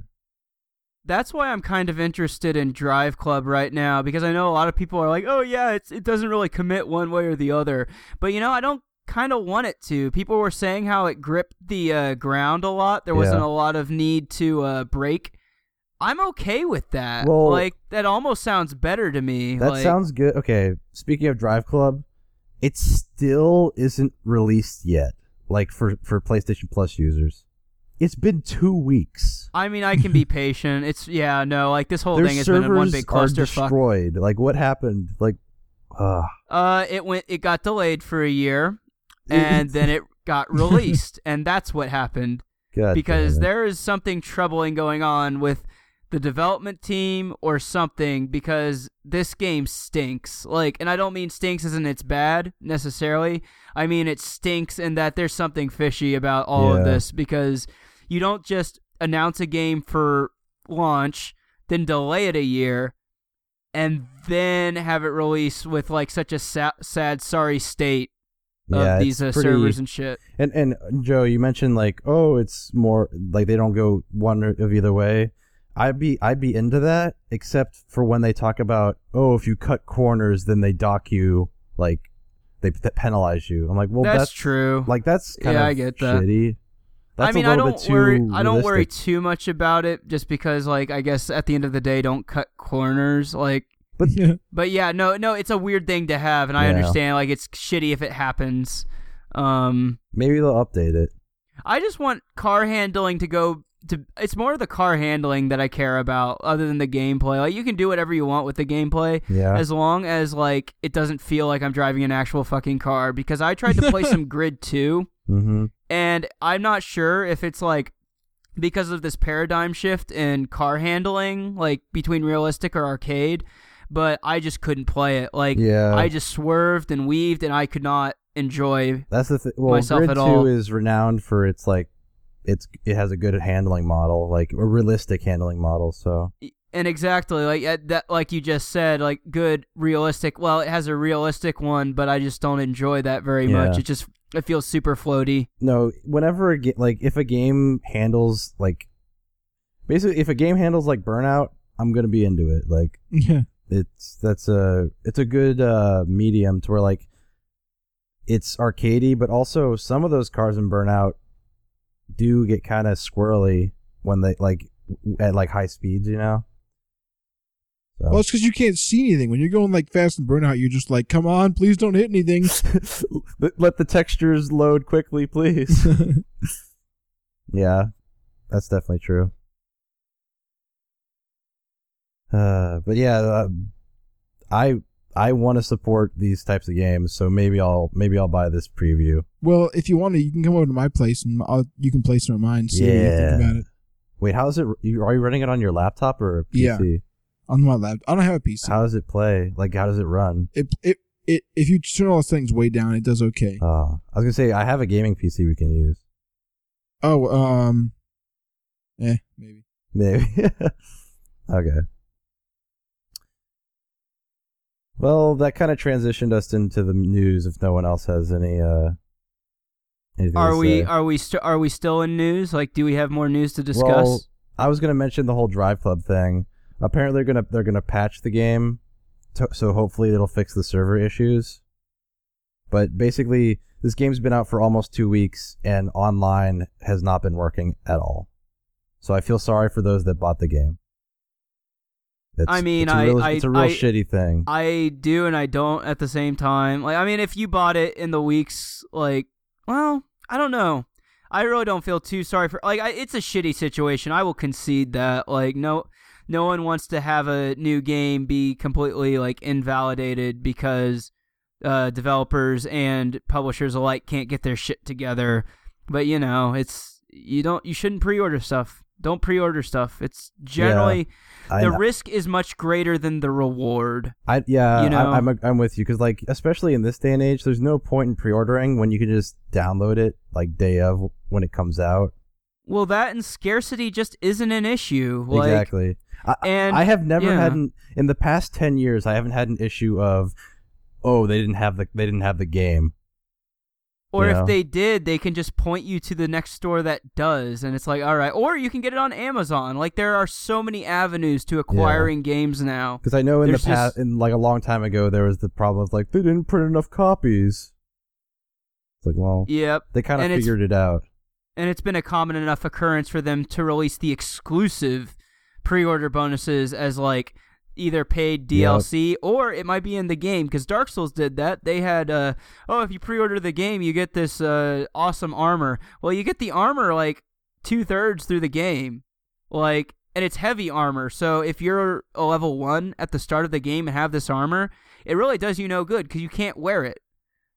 That's why I'm kind of interested in Drive Club right now because I know a lot of people are like, "Oh yeah, it's it doesn't really commit one way or the other." But you know, I don't kind of want it to. People were saying how it gripped the uh, ground a lot. There wasn't Yeah. a lot of need to uh, brake. I'm okay with that. Well- like that almost sounds better to me. That like, sounds good. Okay, speaking of Drive Club, it still isn't released yet. Like for for PlayStation Plus users, it's been two weeks. I mean, I can be patient. It's yeah, no, like this whole Their thing has been one big are clusterfuck. destroyed. Like what happened? Like, uh, Uh, it went. It got delayed for a year, and then it got released, and that's what happened. God because there is something troubling going on with the development team or something because this game stinks. Like, and I don't mean stinks as in it's bad necessarily. I mean it stinks in that there's something fishy about all of this because you don't just announce a game for launch, then delay it a year, and then have it release with like such a sa- sad, sorry state of Yeah, these uh, pretty- servers and shit. And and Joe, you mentioned like, oh, it's more like they don't go one of either way. I'd be I'd be into that, except for when they talk about, oh, if you cut corners, then they dock you, like they p- penalize you. I'm like, well, that's, that's, true. like that's kind Yeah, of I get that. shitty. That's I mean, a I little don't bit too worry. I don't worry too much about it, just because, like, I guess at the end of the day, don't cut corners. Like, But but yeah, no, no, it's a weird thing to have, and I Yeah. understand. Like, it's shitty if it happens. Um, maybe they'll update it. I just want car handling to go to. It's more of the car handling that I care about, other than the gameplay. Like, you can do whatever you want with the gameplay, Yeah. as long as like it doesn't feel like I'm driving an actual fucking car. Because I tried to play some Grid Two mm-hmm. and I'm not sure if it's like because of this paradigm shift in car handling, like between realistic or arcade, but I just couldn't play it. Like Yeah. I just swerved and weaved, and I could not enjoy. That's the thing. Well, myself Grid at all. is renowned for its like, it's it has a good handling model, like a realistic handling model. So And exactly like that, like you just said, like good realistic. Well, it has a realistic one, but I just don't enjoy that very much. It just it feels super floaty. no, whenever a ga- like if a game handles like, basically if a game handles like Burnout, I'm gonna be into it. Like yeah. it's that's a it's a good uh medium to where like it's arcadey, but also some of those cars in Burnout do get kind of squirrely when they like at like high speeds, you know. So. Well, it's because you can't see anything. When you're going like fast and burnout, you're just like, come on, please don't hit anything. let, the textures load quickly, please. yeah, that's definitely true. Uh, but yeah, uh, I I want to support these types of games, so maybe I'll maybe I'll buy this preview. well, if you want to, you can come over to my place and I'll, you can play some of mine. See what you Yeah. think about it Wait, how is it? Are you running it on your laptop or a Yeah. PC? on my laptop. I don't have a PC. How does it play? Like, how does it run? It, it, it, if you turn all the things way down, it does okay. Uh, I was gonna say I have a gaming PC we can use. Oh, um, eh, maybe. Maybe. okay. Well, that kind of transitioned us into the news. If no one else has any, uh, anything Are to we say. are we st- are we still in news? Like, do we have more news to discuss? Well, I was gonna mention the whole Drive Club thing. Apparently, they're gonna they're gonna patch the game, to, so hopefully it'll fix the server issues. But basically, this game's been out for almost two weeks, and online has not been working at all. So I feel sorry for those that bought the game. It's, I mean, it's a I- real, I- it's a real I- shitty thing. I do and I don't at the same time. Like, I mean, if you bought it in the weeks, like, well, I don't know. I really don't feel too sorry for. Like, I, it's a shitty situation. I will concede that. Like, no, no one wants to have a new game be completely like invalidated because uh, developers and publishers alike can't get their shit together. But you know, it's you don't you shouldn't pre-order stuff. Don't pre-order stuff. It's generally I, the risk is much greater than the reward. I yeah, you know- I, I'm I'm with you because like especially in this day and age, there's no point in pre-ordering when you can just download it like day of when it comes out. Well, that and scarcity just isn't an issue. Like, exactly. I, and- I have never yeah. had an in the past ten years. I haven't had an issue of, oh, they didn't have the they didn't have the game. Or Yeah. if they did, they can just point you to the next store that does, and it's like, all right. Or you can get it on Amazon. Like there are so many avenues to acquiring games now. Because I know in There's the past, just- in like a long time ago, there was the problem of like they didn't print enough copies. It's like, well, Yep. they kind of figured it out. and it's been a common enough occurrence for them to release the exclusive pre-order bonuses as like either paid DLC or it might be in the game because Dark Souls did that. They had uh oh if you pre-order the game you get this uh awesome armor. Well you get the armor like two thirds through the game, like and it's heavy armor. So if you're a level one at the start of the game and have this armor, it really does you no good because you can't wear it.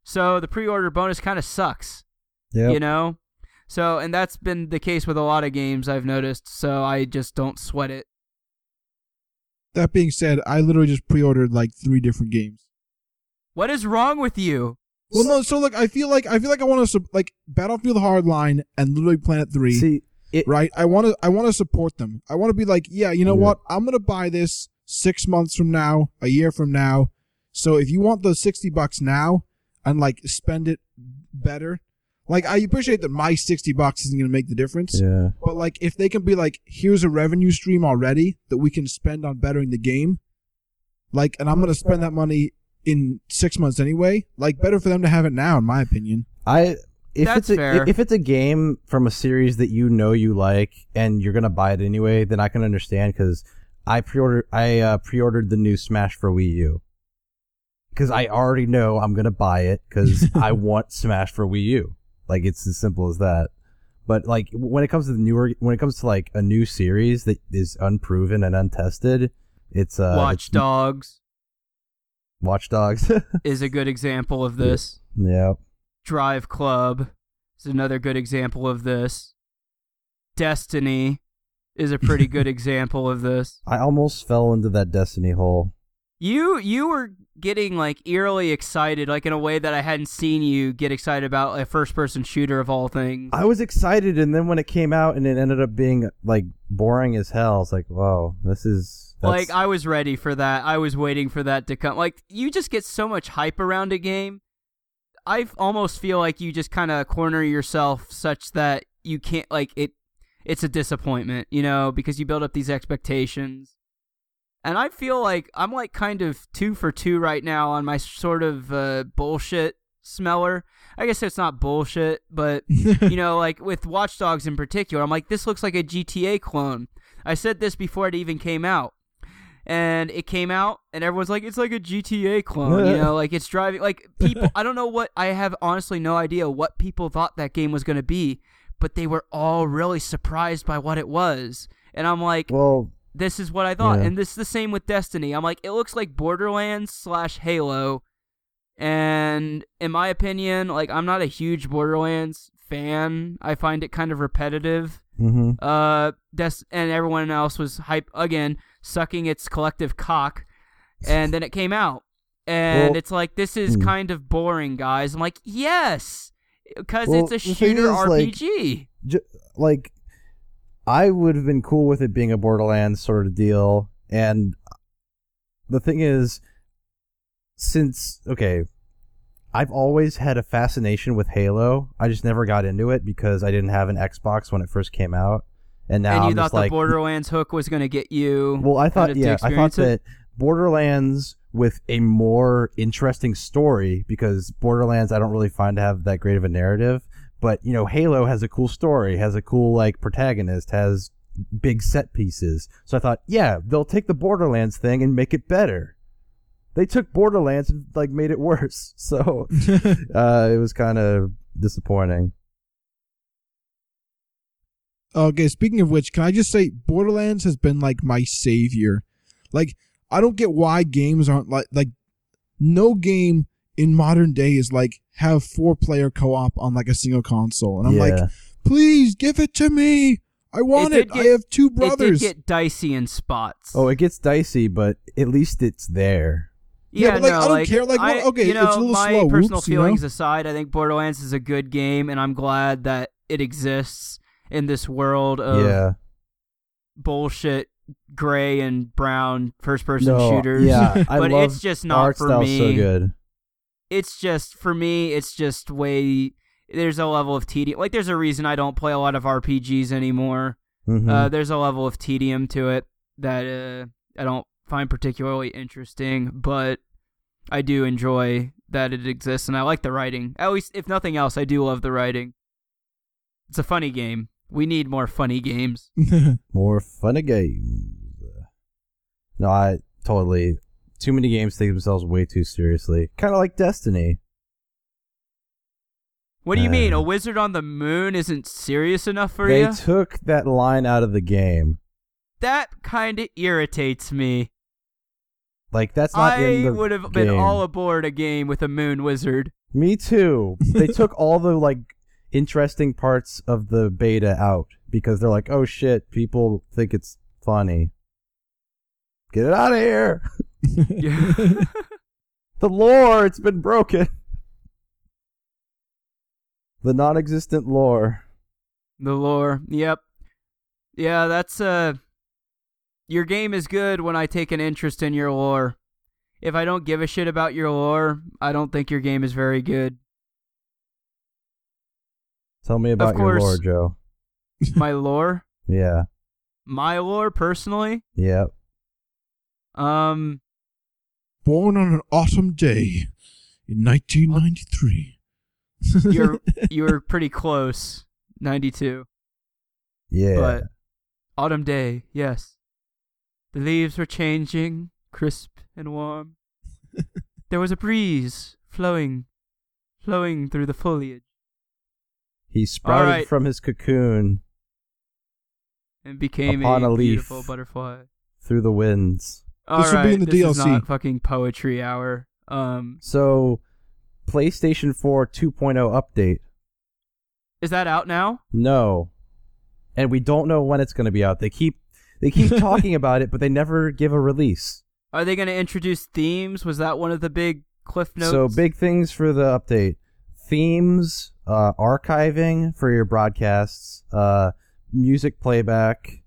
So the pre-order bonus kind of sucks Yeah. you know so and that's been the case with a lot of games i've noticed so i just don't sweat it That being said, I literally just pre-ordered like three different games. what is wrong with you Well, no, so like I feel like I feel like I want to like Battlefield Hardline and LittleBigPlanet Three. See, it, right? I want to I want to support them. I want to be like, yeah, you know Yeah. what? I'm gonna buy this six months from now, a year from now. So if you want the sixty bucks now and like spend it better, like I appreciate that my sixty bucks isn't gonna make the difference. yeah. But like if they can be like, here's a revenue stream already that we can spend on bettering the game, like, and I'm gonna spend that money in six months anyway. Like, better for them to have it now, in my opinion. I if That's it's a, fair. if it's a game from a series that you know you like and you're gonna buy it anyway, then I can understand because I pre-ordered I uh, pre-ordered the new Smash for Wii U because I already know I'm gonna buy it because I want Smash for Wii U. Like it's as simple as that. But like when it comes to the newer, when it comes to like a new series that is unproven and untested, it's uh, watch dogs Watch Dogs. is a good example of this yeah. drive club is another good example of this destiny is a pretty good example of this I almost fell into that Destiny hole. you you were getting like eerily excited like in a way that i hadn't seen you get excited about a first person shooter of all things I was excited, and then when it came out and it ended up being like boring as hell, it's like, whoa, this is that's- Like I was ready for that. I was waiting for that to come. Like you just get so much hype around a game. I almost feel like you just kind of corner yourself such that you can't like it it's a disappointment, you know, because you build up these expectations. And I feel like I'm like kind of 2 for 2 right now on my sort of uh, bullshit smeller. I guess it's not bullshit, but you know, like with Watch Dogs in particular, I'm like, this looks like a GTA clone. I said this before it even came out. And it came out, and everyone's like, it's like a GTA clone, you know, like it's driving. Like people, I don't know what, I have honestly no idea what people thought that game was going to be, but they were all really surprised by what it was. And I'm like, well, this is what I thought. Yeah. And this is the same with Destiny. I'm like, it looks like Borderlands slash Halo. And in my opinion, like I'm not a huge Borderlands fan. I find it kind of repetitive. hmm Uh, Des- and everyone else was hype again, sucking its collective cock. And then it came out, and Well, it's like this is hmm. kind of boring, guys. I'm like, yes, because Well, it's a shooter is, like, RPG. J- like, I would have been cool with it being a Borderlands sort of deal, and the thing is, since okay, I've always had a fascination with Halo. I just never got into it because I didn't have an Xbox when it first came out, and now and you I'm thought just the like, Borderlands hook was going to get you. Well, I thought kind of yeah, I thought it? that Borderlands with a more interesting story because Borderlands I don't really find to have that great of a narrative, but you know Halo has a cool story, has a cool like protagonist, has big set pieces. So I thought, yeah, they'll take the Borderlands thing and make it better. They took Borderlands and like made it worse. So uh, it was kind of disappointing. Okay, speaking of which, can I just say Borderlands has been like my savior. Like I don't get why games aren't like like no game in modern day is like have four player co-op on like a single console. And I'm yeah. like, "Please give it to me. I want did it. get- I have two brothers. It did brothers." get dicey in spots. oh, it gets dicey, but at least it's there. Yeah, Yeah, but, like, no, I don't like, care, like, I, well, okay, you it's a little my slow, personal whoops, you know? feelings aside, I think Borderlands is a good game, and I'm glad that it exists. in this world of yeah. bullshit gray and brown first person No, shooters. yeah, I but love it's just not art for me. so good. It's just for me. It's just way. There's a level of tedium. Like there's a reason I don't play a lot of RPGs anymore. Mhm. Uh, there's a level of tedium to it that uh, I don't find particularly interesting, but I do enjoy that it exists, and I like the writing. At least, if nothing else, I do love the writing. It's a funny game. We need more funny games. More funny games. No, I totally. Too many games take themselves way too seriously. Kind of like Destiny. What do you mean? Uh, A wizard on the moon isn't serious enough for they you? They took that line out of the game. that kind of irritates me. Like that's not I in the I would have been all aboard a game with a moon wizard. Me too. they took all the like interesting parts of the beta out because they're like, "Oh shit, people think it's funny." Get it out of here. Yeah. The lore, it's been broken. The non-existent lore. The lore. Yep. Yeah, that's uh your game is good when I take an interest in your lore. If I don't give a shit about your lore, I don't think your game is very good. Tell me about your course. lore, Joe. My lore? Yeah. My lore personally? Yep. Um Born on an autumn day in 1993. you're you're pretty close. 92. Yeah. But autumn day, yes. The leaves were changing, crisp and warm. there was a breeze flowing, flowing through the foliage, he sprouted Alright. from his cocoon and became Upon a, a leaf. beautiful butterfly. through the winds. This will be in the this is DLC. not fucking poetry hour. Um, So, PlayStation 4 2.0 update. is that out now? No. And we don't know when it's going to be out. They keep they keep talking about it, but they never give a release. Are they going to introduce themes? Was that one of the big cliff notes? So big things for the update: themes, uh, archiving for your broadcasts, uh, music playback,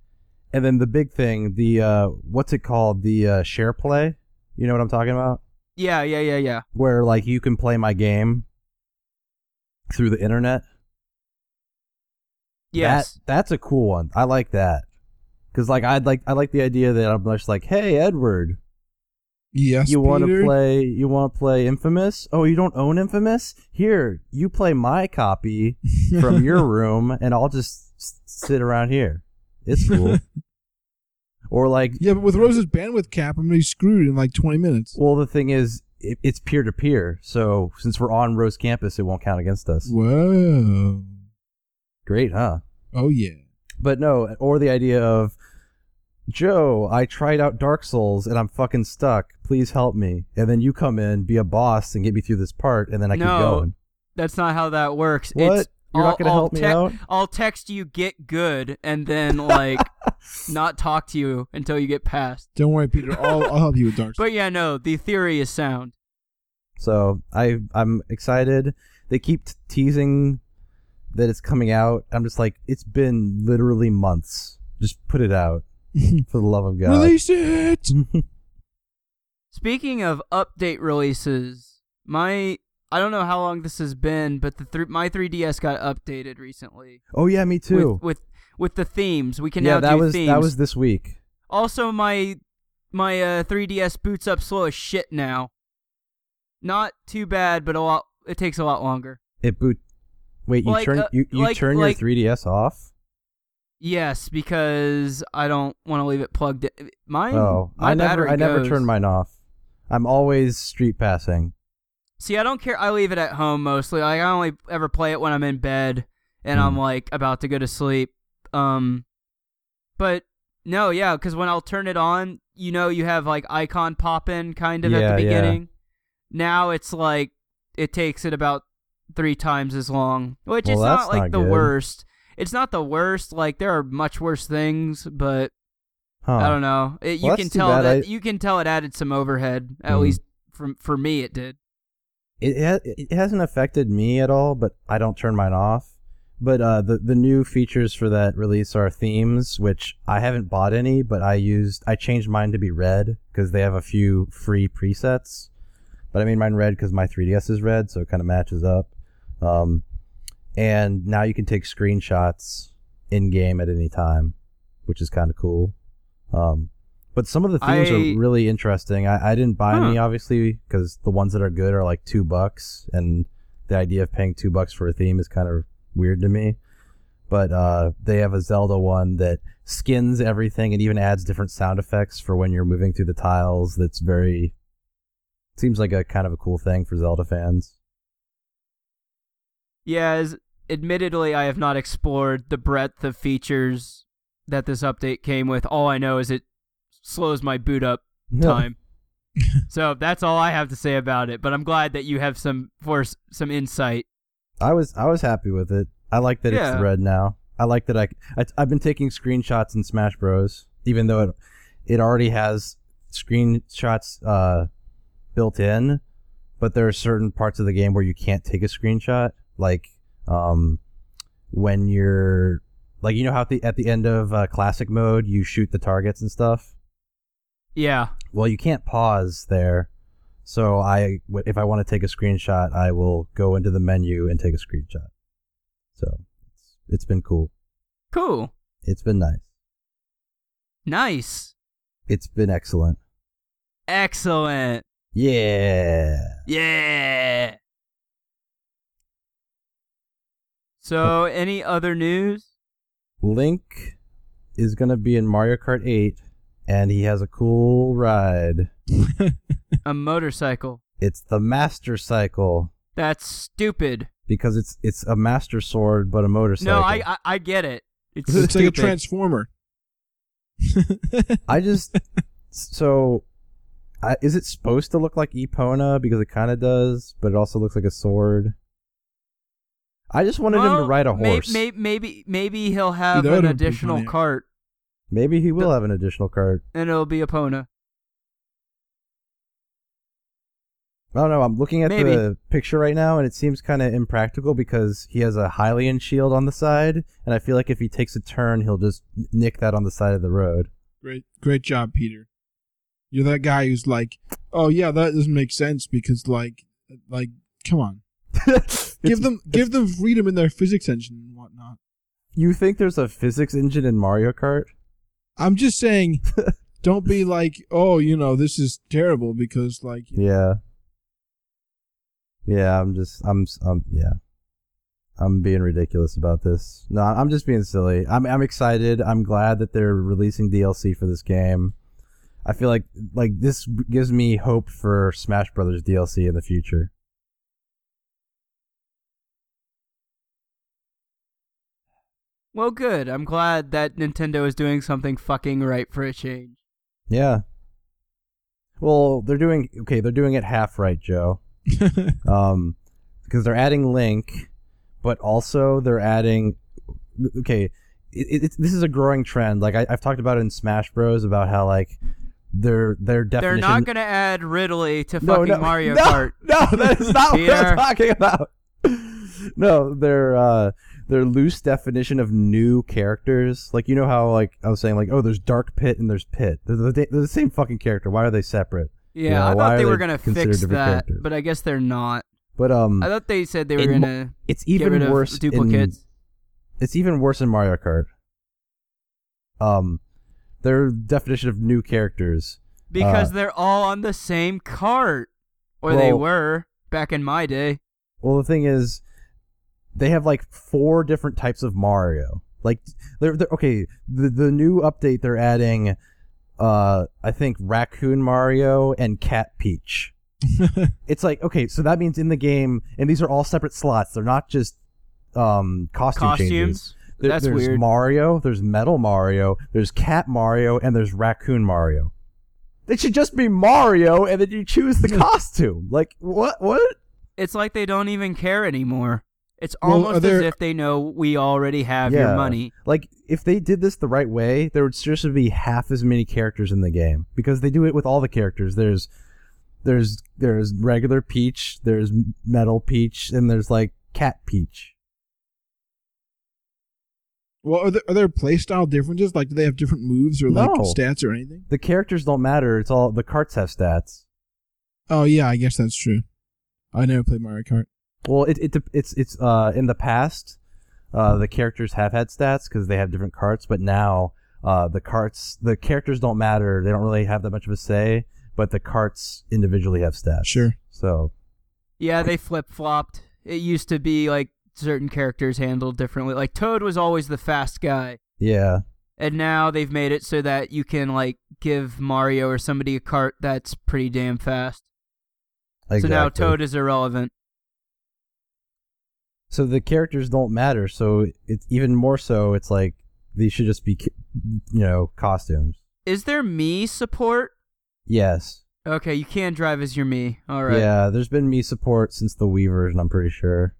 and then the big thing, the uh, what's it called? The uh, share play. You know what I'm talking about? Yeah, yeah, yeah, yeah. Where like you can play my game through the internet. Yes. That, that's a cool one. I like that. Cause like I'd like I like the idea that I'm just like, hey Edward, yes, you want to play you want to play Infamous? Oh, you don't own Infamous? Here, you play my copy from your room, and I'll just s- sit around here. It's cool. or like, Yeah, but with Rose's bandwidth cap, I'm gonna be screwed in like 20 minutes. well, the thing is, it, it's peer to peer. So since we're on Rose campus, it won't count against us. Whoa. Great, huh? Oh yeah. But no, or the idea of Joe, I tried out Dark Souls and I'm fucking stuck. Please help me. And then you come in, be a boss, and get me through this part, and then I keep No. going. That's not how that works. What? It's, You're I'll- not gonna I'll help me out? I'll text you get good and then like not talk to you until you get past. Don't worry, Peter. I'll, I'll help you with Dark But yeah, no, the theory is sound. So I I'm excited. They keep t- teasing that it's coming out. I'm just like, it's been literally months. Just put it out for the love of God. Release it. Speaking of update releases, my I don't know how long this has been, but the th- my 3DS got updated recently oh yeah, me too. with with with the themes. We can yeah, now that do was themes. that was this week. Also, my my uh, 3DS boots up slow as shit now. Not too bad, but a lot. It takes a lot longer. It boot. Wait, you Like, turn uh, you, you like- turn like- your 3DS off? Yes, because I don't want to leave it plugged. in. Mine. Oh, my I never I never goes. turn mine off. I'm always street passing. See, I don't care. I leave it at home mostly. Like I only ever play it when I'm in bed and I'm Hmm. like about to go to sleep. Um, but no, yeah, because when I'll turn it on, you know, you have like icon popping kind of Yeah, at the beginning. Now it's like it takes it about three times as long, which Well, is not like not the good. worst. It's not the worst. Like there are much worse things, but Huh. I don't know. It, you can tell that I- you can tell it added some overhead. At Hmm. least for for me, it did. It ha- it hasn't affected me at all, but I don't turn mine off. But uh, the the new features for that release are themes, which I haven't bought any, but I used I changed mine to be red because they have a few free presets. But I made mine red because my 3ds is red, so it kind of matches up. Um, and now you can take screenshots in game at any time, which is kind of cool. Um, but some of the themes I- are really interesting. I, I didn't buy Huh. any, obviously, because the ones that are good are like two bucks, and the idea of paying two bucks for a theme is kind of weird to me. But uh, they have a Zelda one that skins everything and even adds different sound effects for when you're moving through the tiles. That's very seems like a kind of a cool thing for Zelda fans. Yeah, as admittedly, I have not explored the breadth of features that this update came with. All I know is it slows my boot up time. so that's all I have to say about it. But I'm glad that you have some for some insight. I was I was happy with it. I like that Yeah. it's red now. I like that I, I I've been taking screenshots in Smash Bros. Even though it it already has screenshots uh, built in, but there are certain parts of the game where you can't take a screenshot. Like um, when you're like you know how at the at the end of uh, classic mode you shoot the targets and stuff. Yeah. Well, you can't pause there. So I, if I want to take a screenshot, I will go into the menu and take a screenshot. So it's, it's been cool. Cool. It's been nice. Nice. It's been excellent. Excellent. Yeah. Yeah. So, oh. any other news? Link is gonna be in Mario Kart 8, and he has a cool ride. A motorcycle. It's the Master Cycle That's stupid. because it's it's a Master Sword but a motorcycle. No, I, I I get it. It's, It's like a stupid. transformer. I just so I, is it supposed to look like Epona because it kind of does, but it also looks like a sword. I just wanted him to Well, ride a may- horse. may- maybe maybe he'll have that an would've been additional funny. cart, Maybe he will have an additional card. and it'll be Epona. I don't know. I'm looking at Maybe. the picture right now, and it seems kind of impractical because he has a Hylian shield on the side, and I feel like if he takes a turn, he'll just nick that on the side of the road. Great, great job, Peter. You're that guy who's like, oh yeah, that doesn't make sense because like, like, come on, give them give them freedom in their physics engine and whatnot. You think there's a physics engine in Mario Kart? I'm just saying, don't be like, oh, you know, this is terrible because like, Yeah. Yeah, I'm just I'm I'm yeah. I'm being ridiculous about this. No, I'm just being silly. I'm I'm excited. I'm glad that they're releasing DLC for this game. I feel like like this gives me hope for Smash Brothers DLC in the future. Well, good. I'm glad that Nintendo is doing something fucking right for a change. Yeah. Well, they're doing okay, they're doing it half right, Joe. um because they're adding link but also they're adding okay it, it, this is a growing trend like I, i've talked about it in smash bros about how like their their They're definition not gonna add Ridley to no, fucking no, Mario no, Kart. no that is not what Peter. i'm talking about no their uh their loose definition of new characters like you know how like i was saying like oh there's dark pit and there's pit they're the, they're the same fucking character why are they separate Yeah, Yeah, I thought they they were gonna fix that, characters? but I guess they're not. but um I thought they said they were in gonna it's get rid even of worse in- duplicates. it's even worse in Mario Kart. Um, their definition of new characters. because uh, they're all on the same cart, or they were back in my day. Well, the thing is, they have like four different types of Mario. Like, they're, they're okay. The the new update they're adding, uh, I think Raccoon Mario and Cat Peach. it's like okay, so that means in the game, and these are all separate slots. They're not just um costume changes. Costumes. There- That's there's weird. Mario, there's Metal Mario, there's Cat Mario, and there's Raccoon Mario. It should just be Mario, and then you choose the costume. Like what? What? It's like they don't even care anymore. It's Well, almost are as there- if they know we already have Yeah. your money. Like if they did this the right way, there would seriously be half as many characters in the game because they do it with all the characters. There's there's there's regular Peach, there's Metal Peach, and there's like Cat Peach. Well, are there, are there playstyle differences? Like, do they have different moves or like No. stats or anything? The characters don't matter. It's all the carts have stats. Oh yeah, I guess that's true. I never played Mario Kart. Well, it, it it's it's uh in the past, uh the characters have had stats because they have different carts, but now uh the carts the characters don't matter. They don't really have that much of a say, but the carts individually have stats. Sure. So Yeah, they flip flopped. It used to be like certain characters handled differently. Like Toad was always the fast guy. yeah, And now they've made it so that you can like give Mario or somebody a cart that's pretty damn fast. exactly. So now Toad is irrelevant. So the characters don't matter. So it's even more so. It's like these should just be, you know, costumes. Is there Mii support? Yes. Okay, you can drive as your Mii. All right. Yeah, there's been Mii support since the Wii version, I'm pretty sure.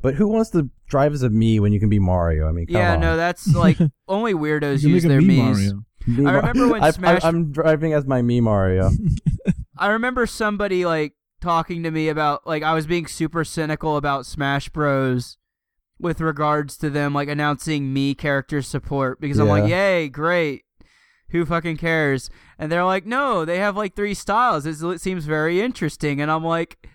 But who wants to drive as a Mii when you can be Mario? I mean, come Yeah, on. no, that's like only weirdos You can use their Mii Mii's. Mario. Me I remember when I- I- Smash- I'm driving as my Mii Mario. I remember somebody like talking to me about like I was being super cynical about Smash Bros with regards to them like announcing Mii character support because I'm like, "Yay, great. Who fucking cares?" And they're like, "No, they have like three styles. It seems very interesting." And I'm like,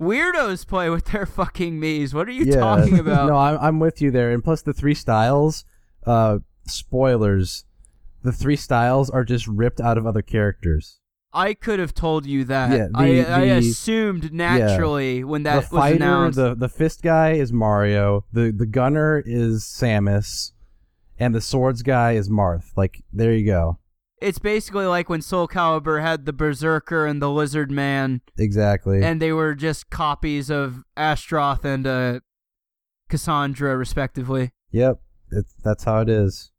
"Weirdos play with their fucking Mii's. What are you yeah. talking about?" no, I'm, I'm with you there. And plus the three styles, uh, spoilers, the three styles are just ripped out of other characters. I could have told you that. Yeah, the- I, I assumed naturally when that the was fighter, announced. the the fist guy is Mario. The the gunner is Samus, and the swords guy is Marth. Like there you go. It's basically like when Soul Calibur had the Berserker and the Lizard Man, Exactly. and they were just copies of Astaroth and uh, Cassandra, respectively. Yep, it's, that's how it is.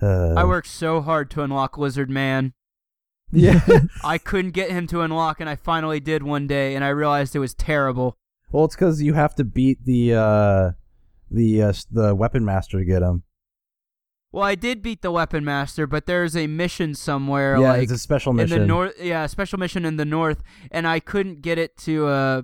Uh, I worked so hard to unlock Lizard Man. Yeah. I couldn't get him to unlock, and I finally did one day, and I realized it was terrible. well, it's because you have to beat the uh, the uh, the weapon master to get him. Well, I did beat the Weapon Master, but there's a mission somewhere, yeah, like it's a special mission. in the north. Yeah, a special mission in the north, and I couldn't get it to. Uh,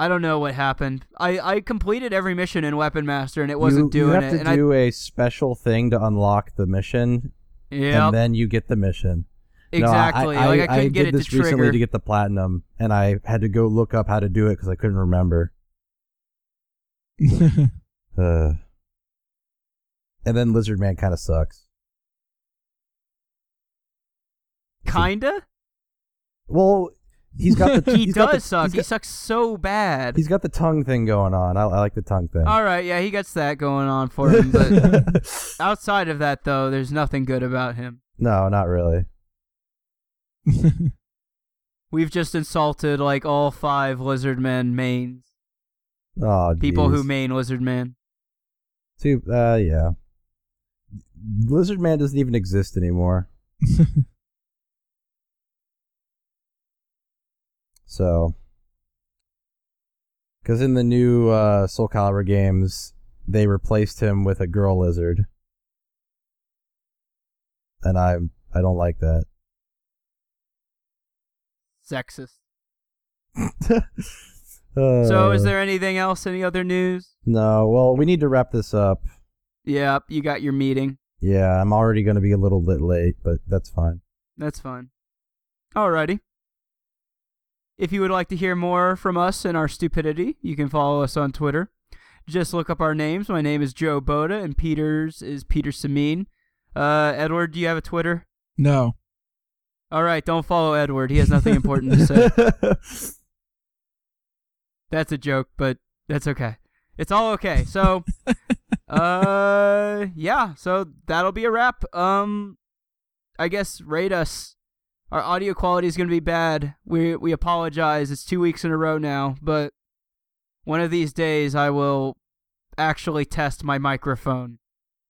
I don't know what happened. I, I completed every mission in Weapon Master, and it wasn't you, doing you have it. to do a special thing to unlock the mission, I, yep, and then you get the mission. No, I- exactly. I, like I couldn't get did it this to trigger. recently to get the platinum, and I had to go look up how to do it because I couldn't remember. Uh, and then Lizard Man kind of sucks. Kinda. Well, he's got the He got does the, suck. He's He got, sucks so bad. he's got the tongue thing going on. I, I like the tongue thing. All right, yeah, he gets that going on for him. But outside of that, though, there's nothing good about him. no, not really. We've just insulted like all five Lizard Men mains. Oh, People who main Lizard Man. Too, uh, yeah. Lizard Man doesn't even exist anymore. So, because in the new uh, Soul Calibur games, they replaced him with a girl lizard, and I I don't like that. Sexist. Uh, So, is there anything else? Any other news? No. Well, we need to wrap this up. Yep, you got your meeting. Yeah, I'm already going to be a little bit late, but that's fine. That's fine. Alrighty. If you would like to hear more from us and our stupidity, you can follow us on Twitter. Just look up our names. My name is Joe Boda, and Peter's is Peter Samin. Uh, Edward, do you have a Twitter? no. All right, don't follow Edward. He has nothing important to say. That's a joke, but that's okay. It's all okay. So, uh, yeah. So that'll be a wrap. Um, I guess rate us. Our audio quality is gonna be bad. We we apologize. It's two weeks in a row now, but one of these days I will actually test my microphone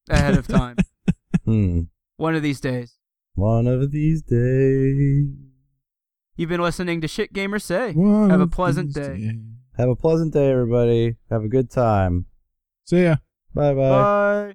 ahead of time. hmm. one of these days. One of these days. You've been listening to Shit Gamer Say. One Have a pleasant these day. days. Have a pleasant day, everybody. Have a good time. See ya. Bye bye. Bye.